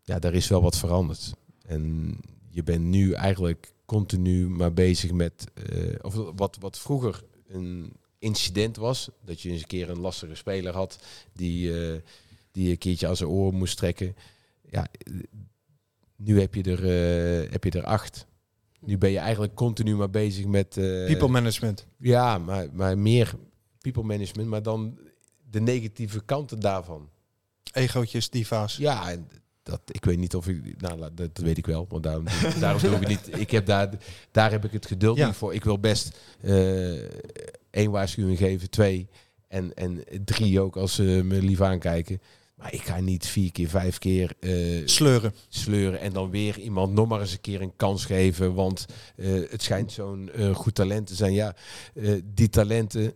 ja, daar is wel wat veranderd. En je bent nu eigenlijk continu maar bezig met, eh, of wat, wat vroeger een incident was, dat je eens een keer een lastige speler had die, eh, die een keertje aan zijn oren moest trekken. Ja, nu heb je er, eh, heb je er acht. Nu ben je eigenlijk continu maar bezig met... people management. ja, maar, maar meer people management, maar dan de negatieve kanten daarvan. Egootjes, diva's. Ja, en dat, ik weet niet of ik... Nou, dat, weet ik wel, want daarom, daarom doe ik het niet. Ik heb daar, daar heb ik het geduld Ja. niet voor. Ik wil best eh, één waarschuwing geven, twee en, en drie ook als ze me lief aankijken. Maar ik ga niet vier keer, vijf keer eh, Sleuren. sleuren en dan weer iemand nog maar eens een keer een kans geven. Want eh, het schijnt zo'n goed talent te zijn. Ja, die talenten,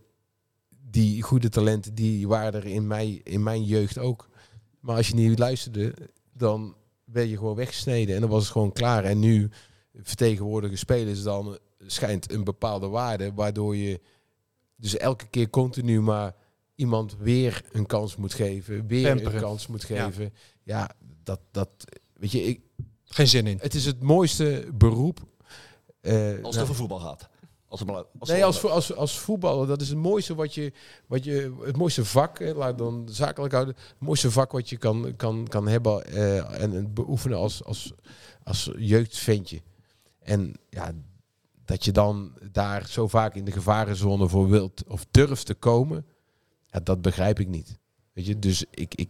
die goede talenten, die waren er in, mij, in mijn jeugd ook. Maar als je niet luisterde, dan werd je gewoon weggesneden en dan was het gewoon klaar. En nu vertegenwoordigen spelers dan schijnt een bepaalde waarde, waardoor je dus elke keer continu maar iemand weer een kans moet geven, weer een kans moet geven. Ja, dat, dat, weet je, ik, Geen zin in. het is het mooiste beroep. eh, Als het nou, over voetbal gaat. Als als nee, als, als, als voetballer, dat is het mooiste wat je, wat je het mooiste vak, hè, laat dan zakelijk houden, het mooiste vak wat je kan, kan, kan hebben eh, en, en beoefenen als, als, als jeugdventje. En ja, dat je dan daar zo vaak in de gevarenzone voor wilt of durft te komen, ja, dat begrijp ik niet. Weet je, dus ik, ik,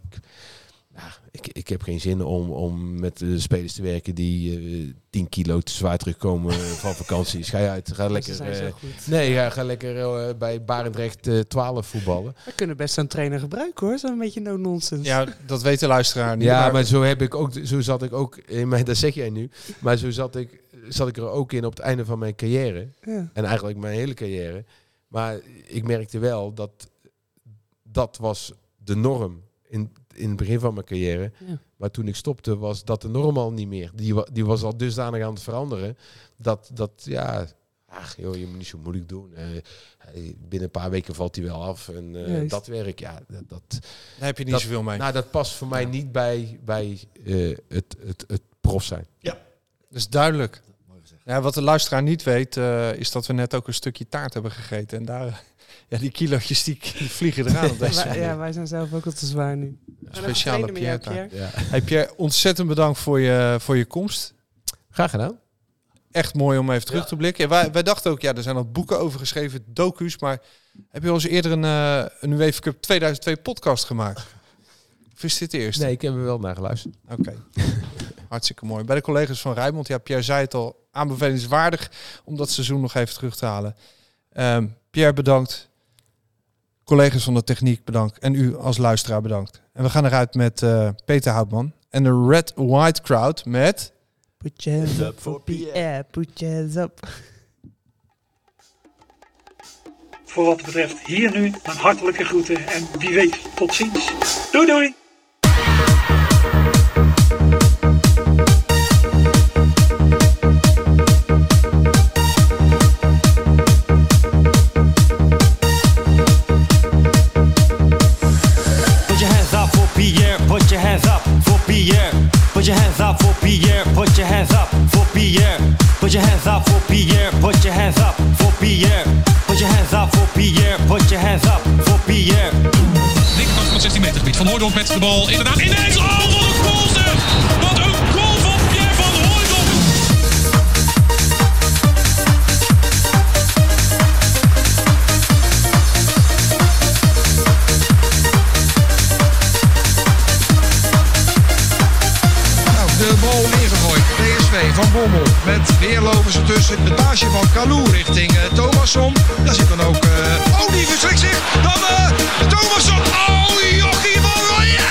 ik, ik heb geen zin om, om met de spelers te werken die eh 10 kilo te zwaar terugkomen van vakantie. Ga je uit, ga lekker. eh, nee, ja, ga lekker eh, bij Barendrecht eh 12 voetballen. We kunnen best zo'n trainer gebruiken hoor. Zo'n beetje no-nonsense. Ja, dat weet de luisteraar niet. Ja, maar zo heb ik ook, zo zat ik ook in mijn, dat zeg jij nu, maar zo zat ik, zat ik er ook in op het einde van mijn carrière. Ja. En eigenlijk mijn hele carrière. Maar ik merkte wel dat dat was de norm in, in het begin van mijn carrière. Ja. Maar toen ik stopte was dat de norm al niet meer. Die, die was al dusdanig aan het veranderen. Dat, dat ja, Ach joh, je moet niet zo moeilijk doen. Eh, binnen een paar weken valt hij wel af. En eh, dat werk, ja, dat, dat, Daar heb je niet dat, zoveel mee. Nou, dat past voor mij niet bij, bij eh, het, het, het prof zijn. Dat is duidelijk. Ja, wat de luisteraar niet weet, eh, is dat we net ook een stukje taart hebben gegeten. En daar, ja, die kilootjes die, die vliegen eraan op deze ja, wij zijn zelf ook al te zwaar nu. Speciale Pierre. Pierre. Ja. Hey Pierre, ontzettend bedankt voor je, voor je komst. Graag gedaan. Echt mooi om even terug te blikken. Ja, wij, wij dachten ook, ja, er zijn al boeken over geschreven, docu's. Maar heb je al eens eerder een, eh een UEFA Cup 2002 podcast gemaakt? Of is dit de eerste? Nee, ik heb er wel naar geluisterd. Oké. Hartstikke mooi. Bij de collega's van Rijnmond, ja, Pierre zei het al, aanbevelingswaardig om dat seizoen nog even terug te halen. Ehm, Pierre, bedankt. Collega's van de techniek, bedankt. En u als luisteraar, bedankt. En we gaan eruit met eh, Peter Houtman en de Red White Crowd met... Put your hands up for Pierre. Put your hands up. Voor wat betreft hier nu een hartelijke groeten en wie weet tot ziens. Doei doei! Pierre. Linkerkant van het 16 meter gebied. Van Hooydonk met de bal. Inderdaad, ineens. Oh, Met weerlovers ertussen. Het paasje van Kalou richting eh, Thomasson. Daar zit dan ook... eh, oh, die zich. Dan eh Thomasson. Oh, Jochie van Roya!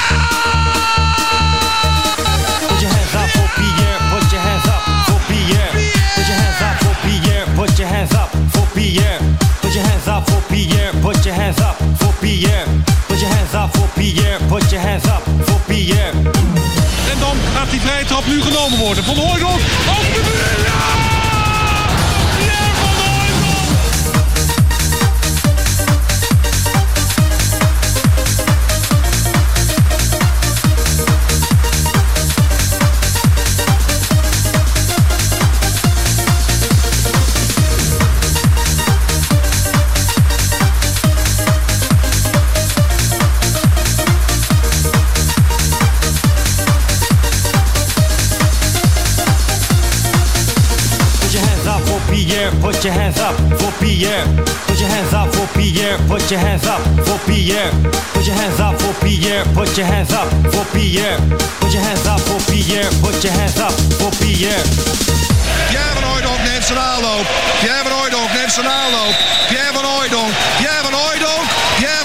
Put your hands up for Pierre, put your hands up for Pierre. Put your hands up for Pierre, put your hands up for Pierre. Put your hands up for Pierre, put your hands up for Pierre. Put your hands up for Pierre, put your hands up for Pierre. Die vrije trap nu genomen worden. Van Hooydonk. Over de muur. Put your hands up for Pierre. Put your hands up for Pierre, put your hands up for Pierre. Put your hands up for Pierre, put your hands up for Pierre. Put your hands up for Pierre, put your hands up for Pierre. Pierre van Hooydonk neemt zijn aanloop. Pierre van Hooydonk neemt zijn aanloop. Pierre van Hooydonk. Pierre van Hooydonk. Pierre